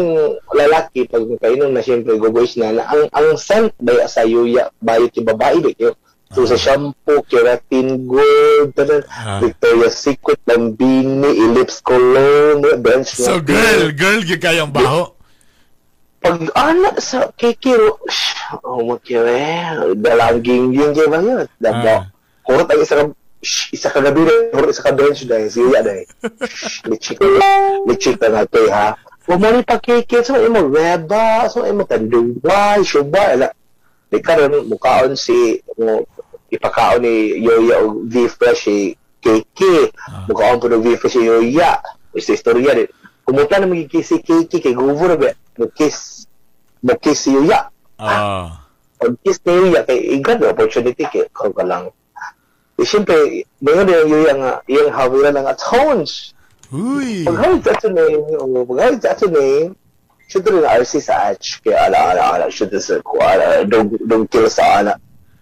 lalaki, pag kainom na siyempre, gugoys na, na ang, ang scent ba sa Yuya, bayot yung babae, di kayo. So sa shampoo, keratin gold, Ah. Victoria's Secret, Lambini, Ellipse Cologne, Bench so girl girl gyud kayo ang baho pag anak sa kikiro, oh mo kire, dalang gingging kay ba yun? Dabo. Ah. Kurot ang isa ka, isa ka gabi na, kurot isa ka bench dahil, siya dahil. Lichik, lichik na nga kay ha. Huwag mo ni pakikit, so imo reba, so imo kanduway, syuba, ala. Di ka rin, mukhaon si, mo, ipakaon ni Yoya o V-Fresh si Kiki. Mukhaon po ng V-Fresh si Yoya. Isa istorya din. Kumuta na magiging si Kiki kay Gubo na ba? Mag-kiss. Mag-kiss si Yoya. oh Pag-kiss ni Yoya, kay igan opportunity kay kung ka lang. Eh, siyempre, ngayon yung Yoya nga, yung hawiran ng atones. Uy. Pag-hawid sa name, o pag-hawid sa ato name, siya rin RC sa Atch, kaya ala, ala, ala, siya rin sa dong, dong kill sa ana.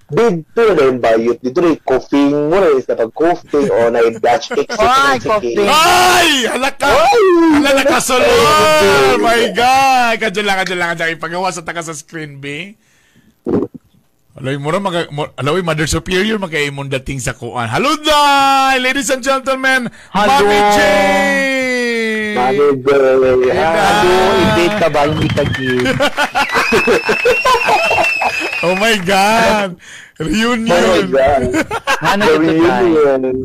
Dito na yung bayot, dito na coughing mo na yung pag coughing o na yung Dutch exit. Ay, coughing. Ay! Halak ka! Hala nakasulod! Oh my God! Kadyan lang, kadyan lang, kadyan. Ipagawa sa taga sa screen, B. Alay mo rin, mga, mo, alay, Mother Superior, magkaimong dating sa kuan. Hello, Day! Ladies and gentlemen, Hello! Mami J! Manager, Ano, i-date ka ba? Hindi ka. Oh my God! Oh my Reunion! God. Ano The ito tayo? reunion.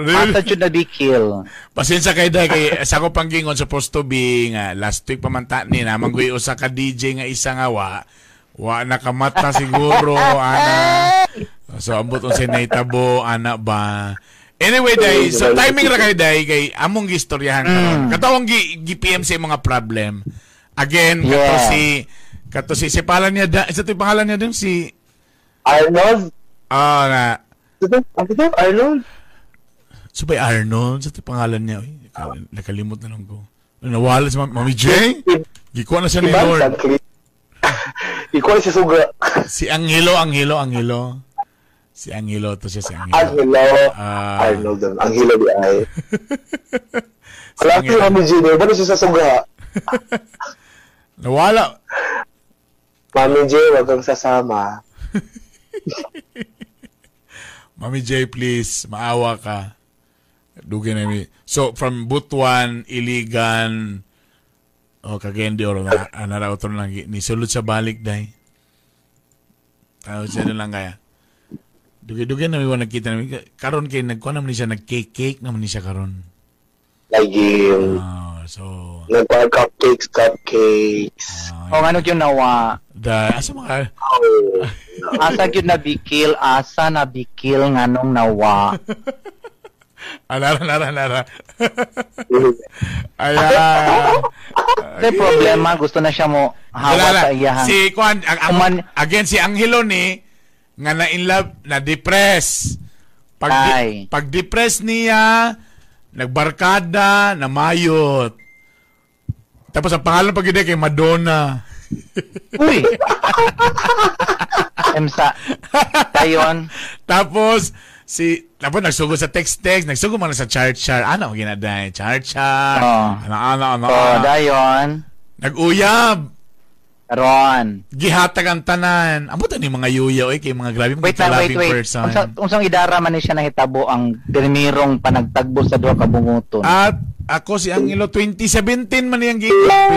Ata should na be kill. Pasensya kay Day, kay sa ko panggingon supposed to be nga last week pamanta ni na mangguy usa ka DJ nga isa nga wa wa nakamata siguro ana. So ambot unsay naitabo ana ba. Anyway, day, so timing ra kay day kay among gistoryahan karon. Katawang gi, gi PMC mga problem. Again, kato Yeah. si kato si si pangalan niya da, isa to yung pangalan niya dun si Arnold? ah na Ito, ano ito? Arnold? Subay Arnold, sa to yung pangalan niya. Uy, nakal- nakalimot na lang ko. Nawala si Mami, J? Gikuha na siya ni Lord. Ikaw si Suga. Si Angelo, Angelo, Angelo. Si Angelo, to siya si Angelo. Angelo. Ah. Arnold. doon. Ang hilo di ay. Si Wala si Angelo. Mami Gino. Bano siya sa Suga? Nawala. Mami J, wag kang sasama. Mami J, please, maawa ka. Dugin na. So, from Butuan, Iligan, O kagendi oro na anara otro lang gi- ni sulod sa balik day. Tao siya na lang kaya. Dugi-dugi na may nakita namin. Karon kay nagkuha naman ni siya nag-cake-cake naman ni siya karon. Lagi yung Ah, so nagkuha cupcakes, cupcakes. O ano yun nawa. da asa mga Oh. Asa yun na bikil, asa na bikil nganong nawa. alara lara lara. Ay ah, Kasi problema, gusto na siya mo hawa sa iyahan. Si Kwan, ang, ang, Kuman- again, si Angelo ni, nga na in love, na depress. Pag, Ay. pag depress niya, nagbarkada, namayot. Tapos ang pangalan pag kay Madonna. Uy! Emsa. Tayon. Tapos, si, tapos nagsugo sa text-text, nagsugo man sa char-char. Ano, ginaday? Char-char. Oh. Ano, ano, ano. O, ano. dayon. Nag-uyab. Ron. Gihatag ang tanan. Amo to ni mga yuya, oy, kay mga grabe mga Wait wait, wait. person. Unsang unsang idara man ni siya nahitabo ang pirmirong panagtagbo sa duha ka bunguton. At ako si Angelo 2017 man niyang gi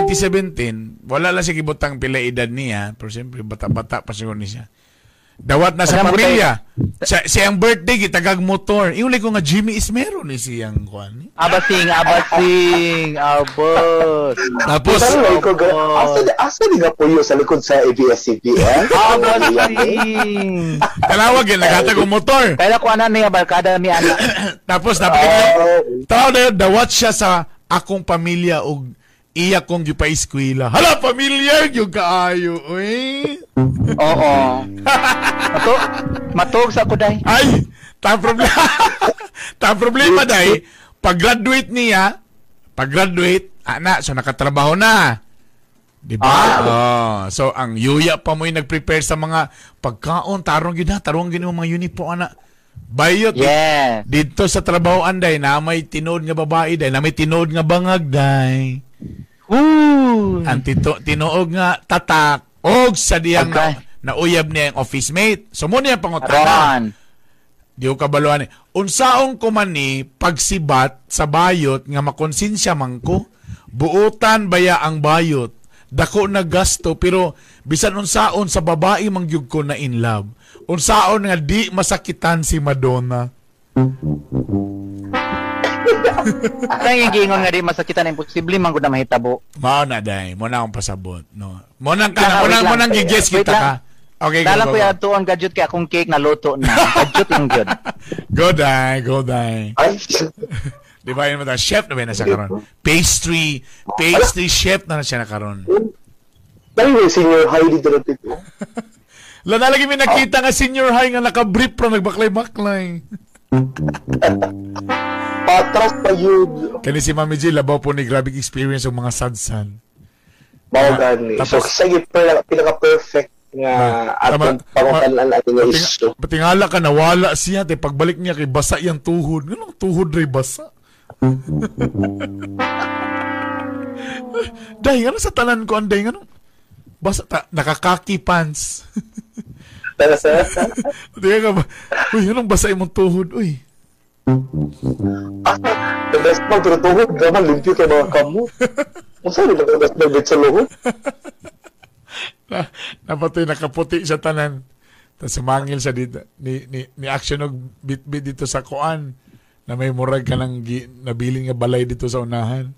2017. Wala lang siya gibutang pila edad niya, pero siyempre bata-bata pa siguro ni siya. Dawat na sa Alam pamilya. Sa siyang birthday gitagag motor. Iuli ko nga Jimmy is meron ni siyang kwan. Abasing, abasing, abos. Tapos ko, asa, asa di nga po yun sa likod sa ABS-CBN? Abasing. talawag yan naghatag motor. Kaya ko ana niya barkada ana. Tapos napakita Tao na yun, dawat siya sa akong pamilya og iya kong gipa-eskwela. Hala, pamilya, yung kaayo, uy. Oo. Mato matug sa ko day. Ay, ta problema. ta problema dai, pag-graduate niya, pag-graduate, ana, so nakatrabaho na. Di ba? Oh, so ang yuya pa mo yung nag-prepare sa mga pagkaon, tarong yun na, tarong yun yung mga uniform, ana. Bayot. Yes. Dito sa trabahoan day, na may tinood nga babae day, na may tinood nga bangag day. Woo. Ang tito, tinuog nga tatak, og sa diyang Okay. na, nauyab niya ang office mate. So mo niya pangutana. Di ko kabaluan ni. Unsaong ko man ni pagsibat sa bayot nga makonsensya man ko. Buutan baya ang bayot. Dako na gasto pero bisan unsaon sa babae mangyug ko na in love. Unsaon nga di masakitan si Madonna. Kaya yung giingon nga di masakitan imposible man gud na mahitabo. Mao na dai, mo na akong pasabot, no. Mo nang ka, mo nang mo nang gigess Wait kita ka. Okay, go, Dala go, ko go. ya to ang gadget kay akong cake na luto na. Gadget lang gyud. Go dai, go dai. Ay, Di ba yun mo? Chef na ba na siya karon? Pastry, pastry chef na na siya na karon. dahil senior high dito na dito. Lana lagi may nakita nga senior high nga naka-brief pro nagbaklay-baklay. Patras pa yun. Kani si Mami G, labaw po ni grabe experience ng mga sadsan. Mao Ah, gani. So, sige, pinaka- pinaka-perfect nga Ah, atong pangutanan natin nga Pating, issue. patingala ka, nawala siya. Te, pagbalik niya kay basa yung tuhod. Ganong tuhod rin basa? Day, ano sa tanan ko, anday, ano? Basa, ta, nakakaki pants. Tingnan ka ba? Uy, anong basa yung tuhod? Uy, The best man, pero tuhod naman, limpyo kay mga kamo. Saan yung the best bit sa luhod? na, napatoy nakaputi sa tanan. Tapos sumangil siya dito. Ni, ni, ni action og bit-bit dito sa kuan na may murag ka ng nabiling nga balay dito sa unahan.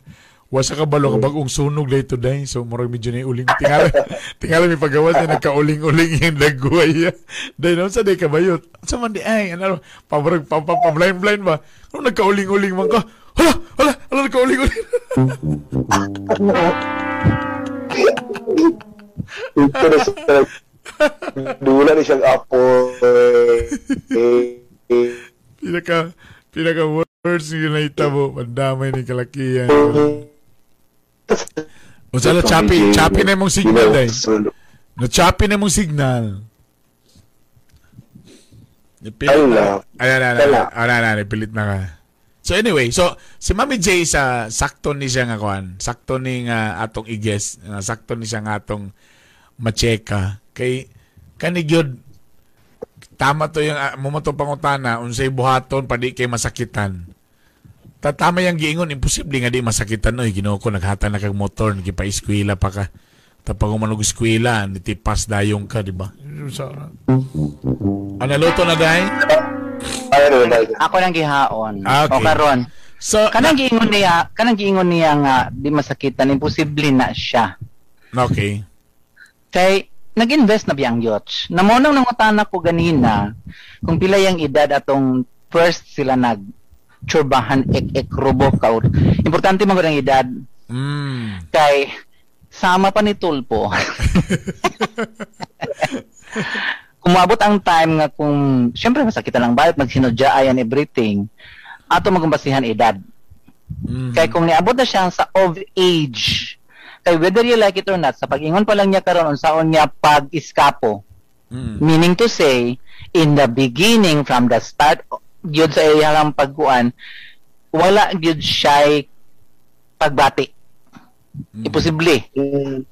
Wasa ka balo ka bagong sunog dito day. So murag medyo na uling. Tingala, tingala may pagawas na nagkauling-uling yung nagguwaya. Day na sa day kabayot. Sa man di ay ano pabarag pa pa pa blind blind ba. Ano nagkauling-uling man ka? Hala, hala, hala nagkauling-uling. Na. Dula ni siyang apoy. Eh, pinaka pinaka words yung nahitabo pandamay ni kalakihan o sala chapi chapi na mong signal day na chapi na mong signal Pilit na. Ayan, ayan, ayan. Ayan. Pilit na ka. So anyway, so si Mami J sa sakto ni siya nga kuan, sakto ni nga atong nga sakto ni siya nga atong macheka kay kani gyud tama to yung uh, mo to pangutana unsay buhaton padi kay masakitan. Tatama yung giingon, imposible nga di masakitan no. Ginoo ko naghatan na kag motor, nagipa-eskwela pa ka. Tapos kung manog eskwela, nitipas dayong ka, di ba? Ano luto na dahi? Na Ako nang gihaon. Ah, okay. O karon. So, Kanang giingon niya, kanang giingon niya nga di masakitan imposible na siya. okay. Kay nag-invest na biyang yachts. Namunang nangutana ko ganina kung pila yung edad atong first sila nag tsurbahan ek ek robo ka. Importante man ang edad Mm. kay sama pa ni Tulpo. Kumabot ang time nga kung syempre masakitan lang bayot magsinodya and everything ato magumbasihan edad. Mm. Kay kung niabot na siya sa of age, kay whether you like it or not, sa pag-ingon pa lang niya karon unsaon niya pag-iskapo. Mm. Meaning to say, in the beginning, from the start, gyud sa iyang pagkuan, wala gyud siya pagbati. Imposible. Mm.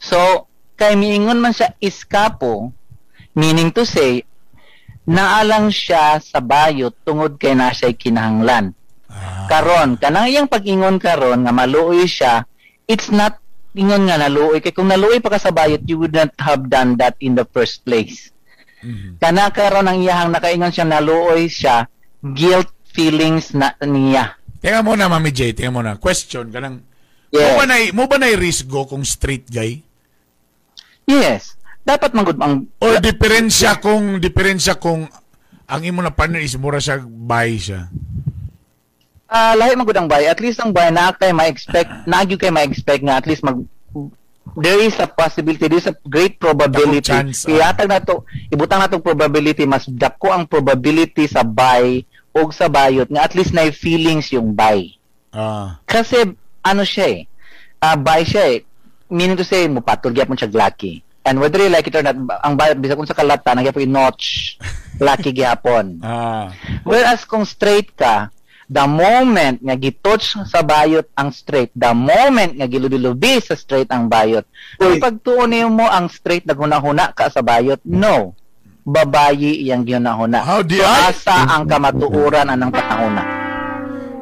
So, kay miingon man siya iskapo, meaning to say, naalang siya sa bayot tungod kay na siya kinahanglan. Karon, kanang iyang pag-ingon karon nga maluoy siya, it's not ingon nga naluoy kay kung naluoy pa ka sa bayot, you would not have done that in the first place. Kana karon ang iyahang nakaingon siya naluoy siya, guilt feelings na niya. Tingnan mo na, Mami J, tingnan mo na. Question, kanang, Yes. mo ba na, mo ba na risgo kung straight guy? Yes. Dapat magud ang Or diferensya kung, diferensya kung ang imo na partner is mura siya bay siya. Ah, lahi man gud ang bay. At least ang bay na kay ma-expect, nagyo kay ma-expect nga at least mag there is a possibility, there is a great probability. Chance, ah. Iyatag na to, ibutang na tong probability, mas dako ang probability sa bay o sa bayot nga at least na feelings yung bay. Ah. Kasi ano siya eh, ah bay siya eh. Meaning to say, mupatol gyapon siya lucky. And whether you like it or not, ang bayot bisag kung sa kalata, nagyapon notch lucky gyapon. Ah. Whereas kung straight ka, the moment nga gitouch sa bayot ang straight, the moment nga gilubi-lubi sa straight ang bayot, Uy. pagtuunin mo ang straight na hunahuna ka sa bayot, no. Babayi iyang ginahuna. How di so, ay? asa ang kamatuuran anang patahuna.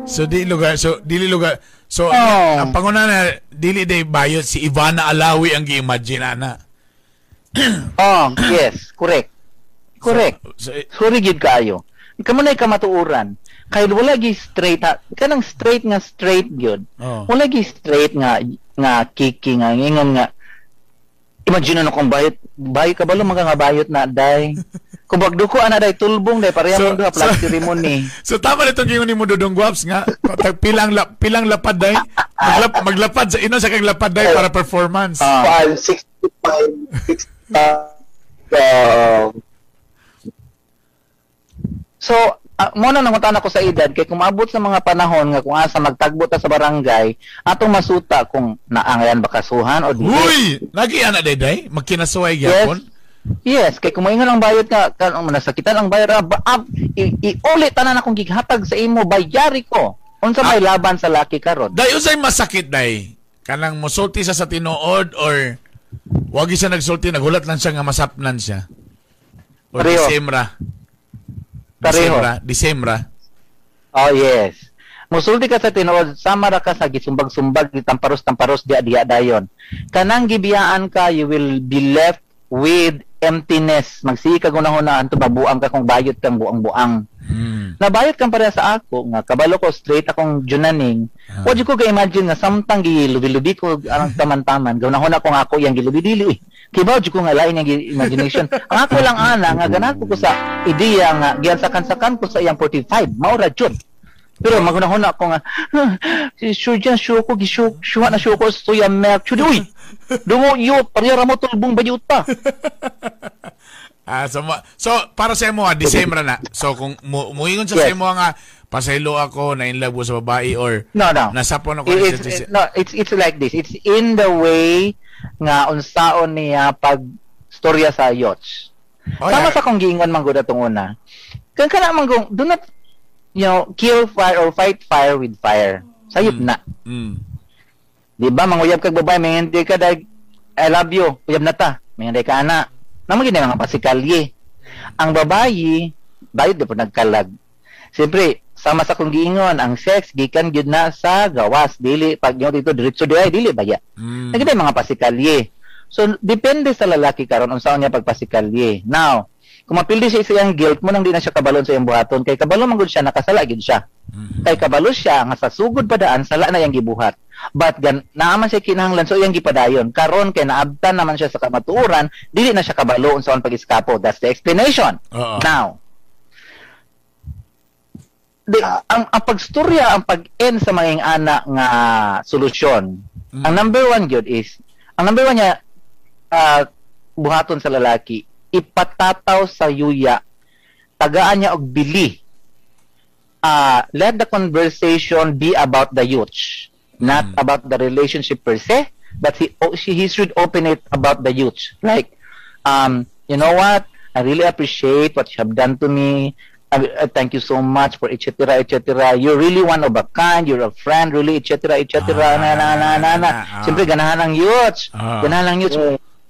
So di lugar so dili lugar so Oh. ang panguna na dili day bayot si Ivana Alawi ang gi-imagine ana. Oh, yes, correct. Correct. So, so, Sorry gid kaayo. Kamo na kamatuuran. Kay wala gi straight ha. Kanang straight nga straight gyud. Oh. Wala gi straight nga nga kiki nga ingon nga Imagine na kung bayot, bayot ka balo mga nga bayot na day. Kung bagduko ana day tulbong day pareha So- mo duha plus ceremony. so tama itong gingon ni mo Dudong Guaps nga Tag- pilang la, pilang lapad day maglap, maglapad sa ino sa kang lapad day para performance. Paan, 65, 60, uh, So, uh, mo na nangutan ako sa edad kay kumabot sa mga panahon nga kung asa magtagbo ta sa barangay, atong masuta kung naangayan ba kasuhan o dili. Uy, lagi ana day day magkinasuway gyapon. Yes, kay kumaingon ang bayad ka, kan nasakitan ang bayad ab, i, iulit tanan akong gighatag sa imo bayari ko. Unsa may laban sa laki karon? Day usay masakit day. Kanang musulti sa sa tinuod or wagi siya nagsulti naghulat lang siya nga masapnan siya. O Pareho. Disemra. Pareho. Disemra, Disemra. Oh, yes. Musulti ka sa tinuod, sama ra ka sa gisumbag-sumbag, gitamparos-tamparos diya diya dayon. Kanang gibiyaan ka, you will be left with emptiness. Magsihi ka gunahuna anto babuang ka kung bayot kang buang-buang. Hmm. Nabayot kang pareha sa ako, nga kabalo ko straight akong junaning. Ah. Wa ko ga-imagine nga samtang gilubi-lubi ko ang taman-taman, gunahuna ko nga ako yang gilubi-dili. Kibaw jud ko nga lain yung gi- imagination. ang ako lang ana nga ganahan ko sa ideya nga giansakan-sakan ko sa iyang 45, mao ra jud. Pero magunahuna ko nga, "Huh, si sure dyan, sure ko, sure na sure ko sa tuyang milk. Sure, uy, dungo iyo, pariyara mo tulbong bayot pa. Ah, so, mo- so para sa imo ah, Disemra na. So kung mu muingon sa Yes. sa imo nga pasaylo ako na in love ko sa babae or No, no. nasapon ako It- it's, no, it's it's like this. It's in the way nga unsaon niya pag storya sa yachts. Oh, Tama yeah. sa kong giingon man gud atong una. Kan kana man gong do not you know, kill fire or fight fire with fire. Sayop na. Mm. Di ba manguyab kag babae may hindi ka dag I love you. Uyab na ta. May hindi ka ana. Namo gid mga pasikalye. Ang babayi bayad di po nagkalag. Siyempre, sama sa kong giingon ang sex gikan gyud na sa gawas dili pag nyo dito diretso di ay dili baya Mm. Nagkita mga pasikalye. So, depende sa lalaki karon unsaon niya pagpasikalye. Now, kung mapildi siya iyang guilt mo nang di na siya kabalon sa iyang buhaton, kay kabalo man gud siya nakasala gid siya. Kay kabalo siya nga sa sugod pa daan sala na iyang gibuhat. But gan naaman siya kinahanglan so iyang gipadayon. Karon kay naabtan naman siya sa kamatuoran, dili na siya kabalo unsaon pag-iskapo. That's the explanation. Oo. Now, di, ang, ang pagstorya, ang pag-end sa mga ana nga solusyon, ang number one gyud is, ang number one niya, ah, buhaton sa lalaki, ipatataw sa yuya, tagaan niya og bili. Ah, let the conversation be about the youth, not about the relationship per se, but he, oh, she, he should open it about the youth. Like, um, you know what? I really appreciate what you have done to me. I, I thank you so much for etc. etc. You're really one of a kind. You're a friend, really etc. etc. na na na na na. Ah. Siyempre ganahan ng youth. Ah. Ganahan ng youth.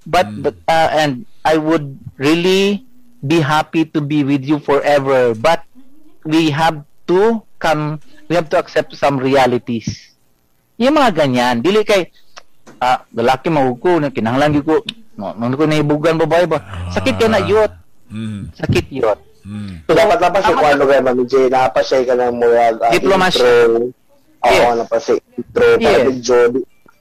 But but uh, and I would really be happy to be with you forever. But we have to come. We have to accept some realities. Yung mga ganyan, dili kay ah, lalaki mahuko na kinahanglan ko no, nung ko naibugan babae ba sakit kay na yot Mm. sakit yot Mm. So, dapat dapat siya kung ano kaya, Mami J, dapat siya ka ng murag uh, Diplomasy. intro. Oo, Yes. ano pa si intro, Yes. para medyo,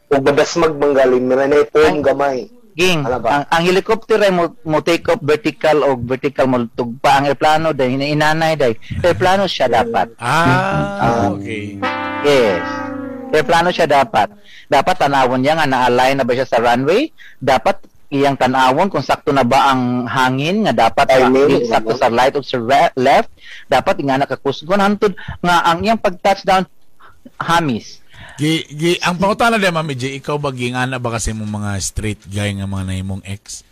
kung babas magmanggaling, miranay po Ang- gamay. Ging Ano ang, ang helicopter ay mo, mo take off vertical o vertical mo tugpa ang aeroplano dahil inanay dahil aeroplano siya dapat Ah, okay. Yes. Aeroplano siya dapat. Dapat tanawon niya nga na-align na ba siya sa runway. Dapat iyang tanawon kung sakto na ba ang hangin nga dapat Timing, di- sakto sa right of sa re- left. Dapat nga nakakusgon hantod nga ang iyang pag-touchdown hamis. Gi, gi, ang pangutana din, Mami J, ikaw ba gingana ba kasi mong mga straight guy nga mga nahimong ex?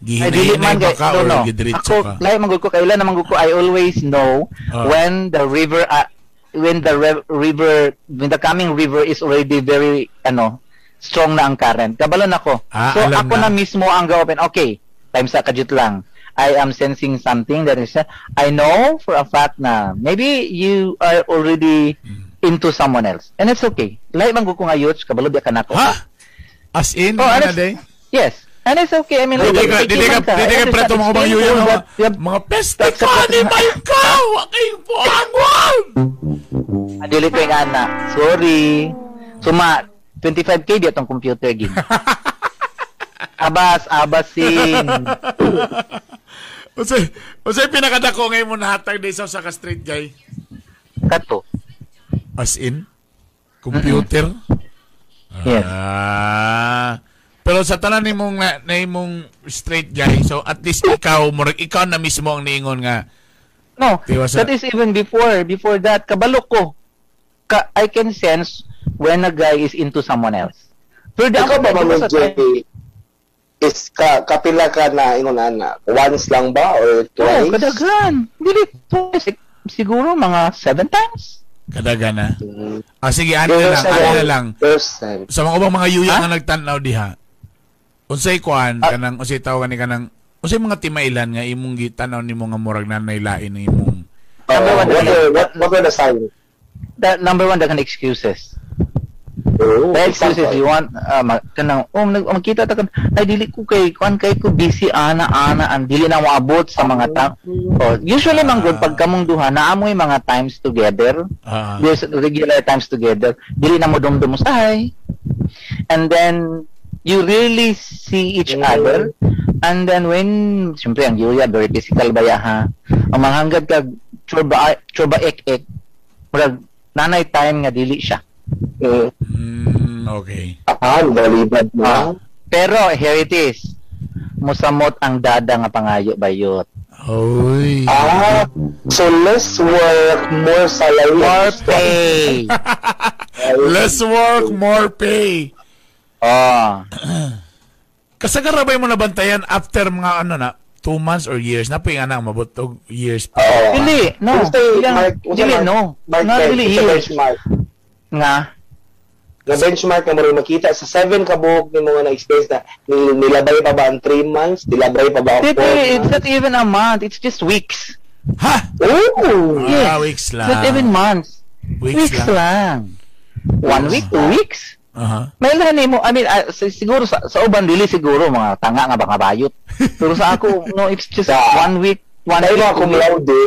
Ay, dili Gihinay man ba ka no, or no. gidiretso Ako, ka? lahi manggod ko kailan ko I always know Ah. when the river uh, when the river when the coming river is already very ano strong na ang current. Kabalon ako. Ah, so ako na. na. mismo ang ga-open. Okay, time sa kajut lang. I am sensing something that is I know for a fact na maybe you are already Hmm. Into someone else. And it's okay. Lahi man ko nga youth, kabalo di ka nako. Ha? As in, Oh, ano day? Yes. And it's okay. I mean, like, ka, dili ka, dili ka preto mga mga, you have- mga peste ka, di ba ikaw? Aking buhangwan! Adili ko yung ana. Sorry. Suma, 25k di atong computer gin. abas, abasin. Usay, usay pinakadako ngayon mo nahatag di sa ka straight guy. Kato. As in, computer? Yes. Ah. Pero sa tanan ni mong na, imong straight guy, so at least ikaw, murag ikaw na mismo ang niingon nga, No, Diba sa- that is even before. Before that, kabalo ko. Ka I can sense when a guy is into someone else. Pero di Ikaw ako ba, di ko Mami sa J, is ka, kapila ka na, ingon na, once lang ba, or Oh, twice? kadagan. Dili twice. Siguro mga seven times. Kadaga na. Mm. Ah, sige, ano na lang, ano na lang. First time. Sa mga ubang mga yuya Ha? nga nagtanaw diha. Unsay kuan Ah. kanang unsay tawag ni kanang unsay mga timailan nga imong gitanaw nimo nga murag nanay lain ng imong Number Uh, one, what, what, what were the signs? That number one, dagan excuses. Oh, Dahil excuses, you want, uh, mag, kanang, oh, nag, magkita ta kan, ay, dili ko kay, kuan kay ko busy, ana, ana, ang dili na maabot sa mga tao. Oh, usually, man good, pag kamong duha, naamoy mga times together, ah, there's regular times together, dili na mo dumdum usahay. And then, you really see each other. And then when, siyempre, ang yuya, very physical ba ya, ha? Ang manghangad ka, churba, churba ek-ek, murag, nanay time nga dili siya. Mm. mm, okay. Ah, balibad mo. Ah. Pero, here it is. Musamot ang dada nga pangayo bayot. Oy. Ah, so less work, more salary. More pay. Less work, more pay. oh. Kasagarabay mo nabantayan after mga ano na, two months or years, na nga na, mabot og years pa. Oo. Dili, no. Dili, no. Not really years. Nga. Na benchmark na mo rin makita sa 7 ka buhok ni mga na-experience na nil- nilabay pa ba ang 3 months? Nilabay pa ba ang 4 Dili, it's months? not even a month. It's just weeks. Ha? Oh! Yes. Ah, weeks lang. Not even months. Weeks, Weeks, lang. lang. One week, two weeks. Aha. May lani mo, I mean, si- siguro sa, sa uban dili siguro mga tanga nga baka bayot. Pero sa ako, no, it's just one week, one Dahil week. mga cum laude,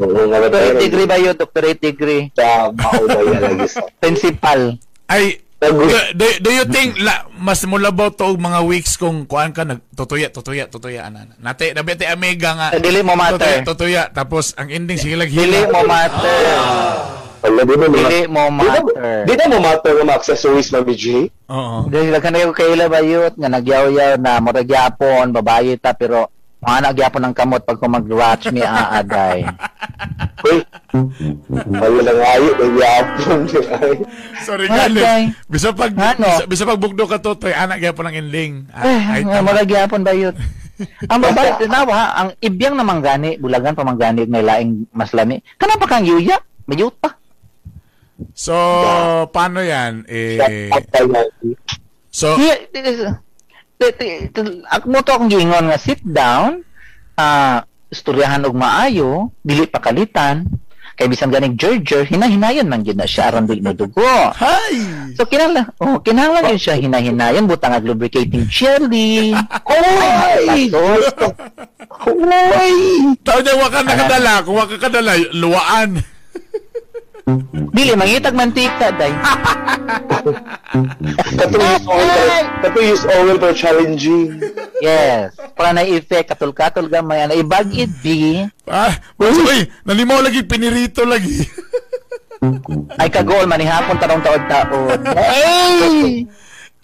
oo nga ba Doctorate degree bayot, doctorate degree. Sa maubay lagi sa. Principal. Ay, Nag- do, do, do you think la, mas mulabaw to mga weeks kung kuan ka nagtutuya tutuya tutuya ana nate nabi te amiga nga dili mo tutuya matter. tutuya tapos ang ending sige lang Dili mo matter. Wala, di mo Dili mo na- matter. Di na mo matter ng mga accessories, Mami G? Oo. Dili lang kanay ko kaila bayot nga nagyaw-yaw na murag gyapon, babae ta pero mga nagyapon ng kamot pag mag-watch me aaday. Uy, wala lang ayo, may yapon. ay. Sorry Wala, gali. day. Bisa pag Ano? bisa, pag bugdo ka to toy anak gyapon ang ending. Ah, Eh, ay, nga tama. murag gyapon bayot. ang babae tinawa ha, ang ibyang naman gani, bulagan pa man gani may laing mas lami. Kana pa kang yuya, mayut pa. So, paano yan? Eh, na. so, Ako mo to akong giingon nga sit down, ah istoryahan og maayo, dili pakalitan, kay bisan ganing George, hinahinayon man gyud na siya aron dili mo dugo. hi! So kinahanglan, oh, kinahanglan yun siya hinahinayon butang ag lubricating jelly. Oy! Oy! Tao niya waka nakadala. Kung waka kadala, luwaan. Dili mangitag mantika day. Kato use oil, kato use oil for challenging. Yes. Para na effect katul-katul gamay na ibagid bi. Ah, uy, nalimaw lagi, pinirito lagi. Ay kagol manihapon tarong taod-taod. Hey!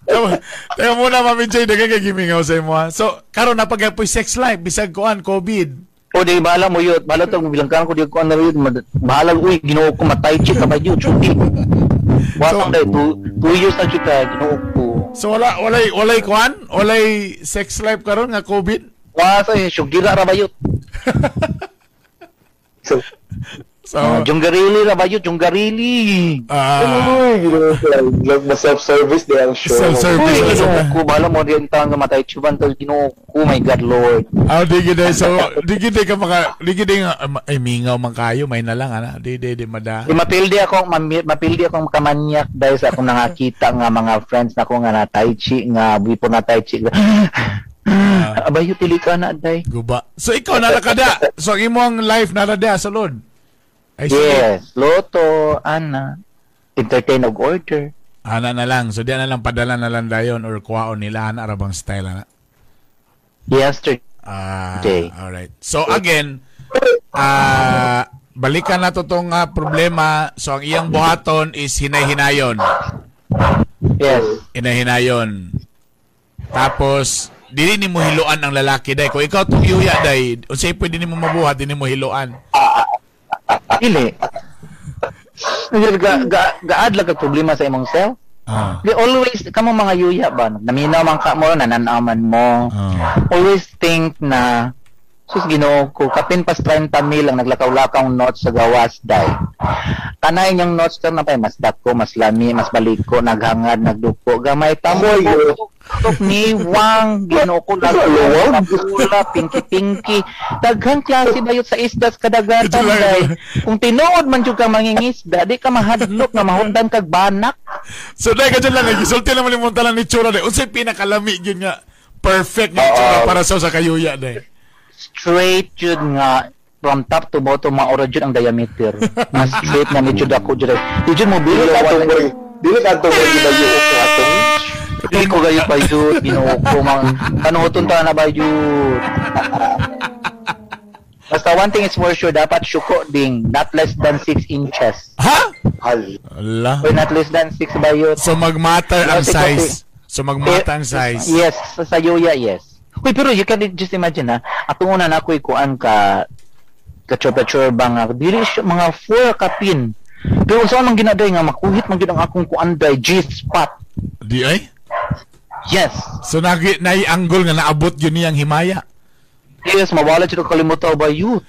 Tama, teka muna, Mami J, dagang kagimingaw sa imo ha. So, karon na pag sex life, bisag kuan, COVID. O di bahala mo yun. Bahala to bilang ko di ko ano yun. Bahala uy ginoo ko matay chi ka ba yun. Chuti. Wala So- so, two, two years na chika ginoo ko. So, wala, walay, walay kuan? Walay sex life karon nga COVID? Wasa eh, syugira ra ba yun? So, So, Uh, junggarili ra ba yun? Junggarili. ah, na self-service di ang show. Self-service. Uy, Service. ginoo ko. Bahala mo rin tawang nga matay chuban to ginoo ko. My God, Lord. ah, di gid so, di gid ka maka, di gid nga, ah, ay mingaw man kayo, may na lang, ana. Di, di, di, mada. Di mapildi ako, mapildi akong kamanyak dahil sa akong nakakita nga mga friends na ko nga na tai chi, nga wipo na tai chi. Abay, utili ka na, day. Guba. So, ikaw, narakada. So, ang imong life, narada, sa Lord. Ay, sige. Yes, loto, ana, entertain og order. Ana na lang. So, di na lang padala na lang dayon or kuhaon nila, ana, arabang style, ana. Yesterday, Ah, Okay. alright. So again, ah balikan na to tong ah, problema. So ang iyang buhaton is hinay-hinayon. yes. Hinay-hinayon. Tapos dili ni mo hiluan ang lalaki day. Kung ikaw tong yuya day, unsay pwede nimo mabuhat dili mo hiluan. Dili. Ga, ga, gaad lang kag problema sa imong self. Ah. Di always, kamo mga yuya ba, naminaw man ka mo, nananaman mo. Ah. Always think na, sus ginoo ko, kapin pas 30 mil ang naglakaw-lakaw notes sa gawas, day. Kanay niyang notes ka na pa, mas dako, mas lami, mas baliko, naghangad, nagduko, gamay tamo, Amoy, yun. Tok ni Wang, ginoo ko, Luwag. pula, pinky-pinky. Daghang klase bayot sa isdas kadagatan, day. Kung tinuod man jud ka mangingisda, di ka mahadlok na mahundan kag banak. So day ka lang, gisulti naman yung muntalan ni Chura day. Unsay pinakalami yun nga perfect nga Chura para sa sa kayuya day. Straight jud nga from top to bottom maura jud ang diameter. Mas straight nga medyo dako jud. Di jud mo Dili ka itong boy. Dili ka itong boy. Dili ka itong atong. Di ko gayo pa jud ko mang kanuton ta na ba jud. Basta one thing is for sure, dapat syuko ding, not less than 6 inches. Ha? Hal. Allah. Or not less than 6 bayot. So magmatter ang size. So magmatter ang size. Yes, sa, sa yuya, yes. Uy, pero you can just imagine ha, atong una na ako'y kuan ka ka-chopper ba nga, dili siya mga 4 kapin. Pero sa man ginaday nga, makuhit man gid ang akong kuan day, G-spot. Di ay? Yes. So nagi nai-angle nga naabot yun niyang himaya. Yes, mawala siya kalimutan ba yun?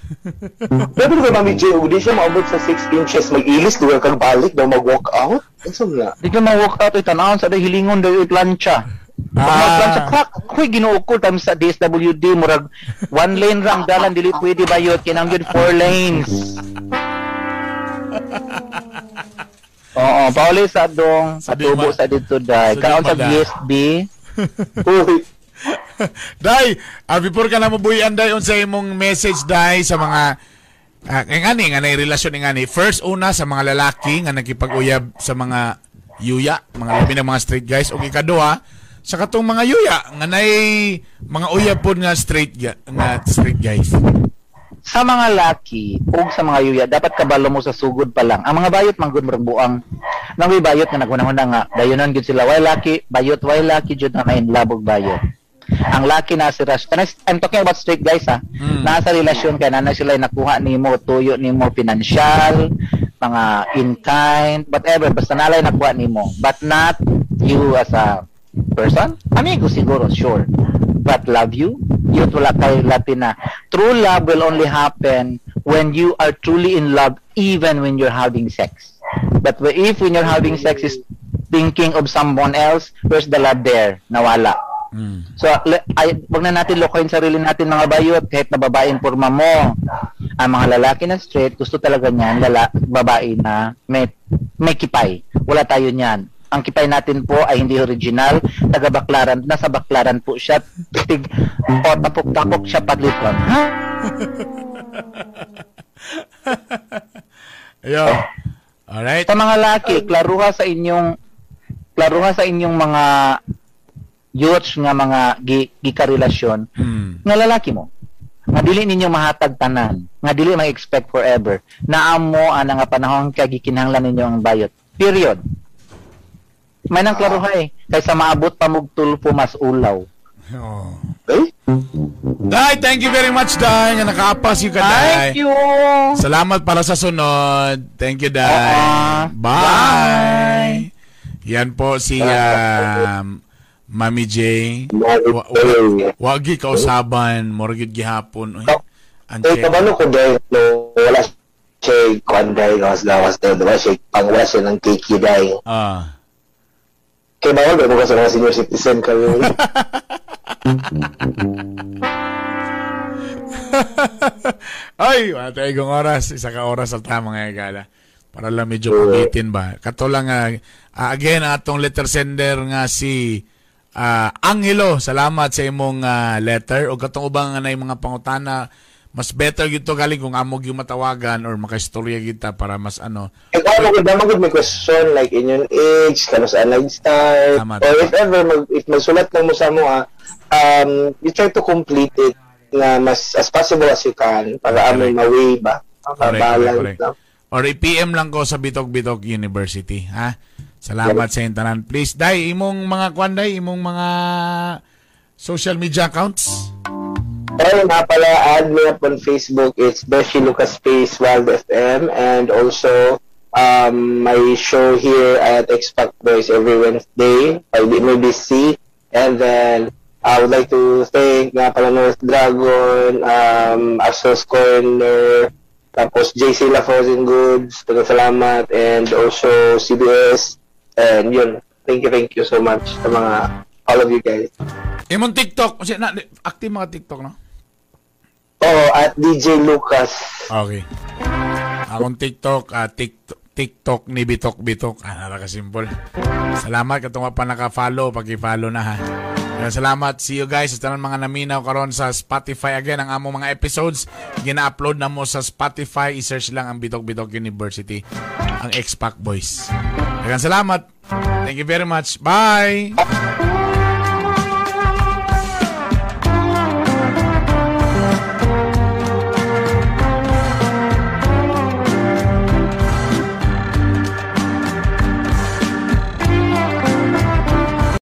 Pero kung Mami J, ug di siya maabot sa 6 inches, mag-ilis, duwa kang balik, daw mag-walk out. Ano nga? Di ka ma-walk out, ay tanawon sa day hilingon day plancha. Ah. mag-plancha Kak, huy ginuukol tam sa DSWD murag one lane rang dalan dili pwede bayot kinang yun four lanes. Oo, pauli sa dong Sa ma- sa dito sa di Kaon sa. BSB. Day, ah, before ka na mabuhian, Day, unsa imong message, Day, sa mga Ah, uh, nga ni, nga na relasyon ni nga ni. First, una, sa mga lalaki nga nakipag-uyab sa mga yuya, mga labi ng mga straight guys. O ikaduha, sa katong mga yuya, nga nay mga uyab po nga straight, ga- nga straight guys. Sa mga laki ug sa mga yuya, dapat kabalo mo sa sugod pa lang. Ang mga bayot manggod murag buang nang may bayot nga nagunahuna nga dayonon gyud sila way laki, bayot way laki jud na may labog bayot. Ang laki na si Rush. I'm talking about straight guys ha. Mm. Nasa relasyon ka na na sila nakuha nimo tuyo nimo financial, mga in kind, whatever basta nalay nakuha nimo. But not you as a person. Amigo siguro, sure. But love you, yun wala kay Latina. True love will only happen when you are truly in love even when you're having sex. But if when you're having sex is thinking of someone else, where's the love there? Nawala. Mm. So, ay, wag na natin lokohin sarili natin mga bayot kahit na babae ang porma mo. Ang mga lalaki na straight, gusto talaga niyan, lala, babae na may, may kipay. Wala tayo niyan. Ang kipay natin po ay hindi original, taga Baklaran, nasa Baklaran po siya, tig, o tapok-tapok siya padliton. Ha? Ayo. Alright. Sa mga laki, klaruha sa inyong klaruha sa inyong mga youths nga mga gi, gikarelasyon Mm. nga lalaki mo nga dili ninyo mahatag tanan nga dili ma-expect forever na amo ana nga panahon kay gikinahanglan ninyo ang bayot period may nang klaruha eh kaysa maabot pa mog tulpo mas ulaw Oh. eh? Day, thank you very much, Day. Nga nakaapas yung ka, Day. thank you Salamat para sa sunod. Thank you, Day. Oo. Bye. Yan po si um, Mami J. Wa- wa- Wagi kausaban, morgid gihapon. Uy, ang Eh, check. kabalo ko no, wala siya kwanday gawas gawas dahil diba siya pang wala siya ng kiki dahil. Ah. Kaya bawal ba ko sa mga senior citizen kami? Ay, wala tayo igong oras. Isa ka oras at tama nga gala. Para lang medyo pagitin ba. Kato lang nga, ah, again, atong letter sender nga si ah, Angelo. Salamat sa imong ah, letter. O katong ubang nga na yung mga pangutana, mas better gito galing kung amog yung matawagan or makaistorya kita para mas ano. Kung ano, kung magod may question like in your age, kano sa lifestyle, Tama, or if ever, mag, if magsulat lang mo sa mo, ah, um, you try to complete it na mas as possible as you can para amoy ma-way ba? Correct, Balance correct, lang. Or i-PM lang ko sa Bitog Bitog University, ha? Salamat sa intanan. Please, dai imong mga kwan dai, imong mga social media accounts. Ayun nga pala, add me up on Facebook. It's Beshi Lucas Space Wild FM. And also, um, my show here at X-Pac Boys every Wednesday by MBC. And then, I would like to thank nga pala North Dragon, um, Asos Corner, tapos JC La Frozen Goods, salamat, and also CBS. And yun, thank you, thank you so much sa mga, all of you guys. Imong TikTok, kasi na active mga TikTok, no? Oh, at DJ Lucas. Okay. Akong TikTok, ah, TikTok, TikTok ni Bitok Bitok. Ah, nakaka-simple. Salamat katong pa naka-follow, pag-follow na ha. Kaya salamat. See you guys tanan mga naminaw karon sa Spotify again ang among mga episodes gina-upload na mo sa Spotify. I-search lang ang Bitok Bitok University, ang X-Pac Boys. Kaya salamat. Thank you very much. Bye.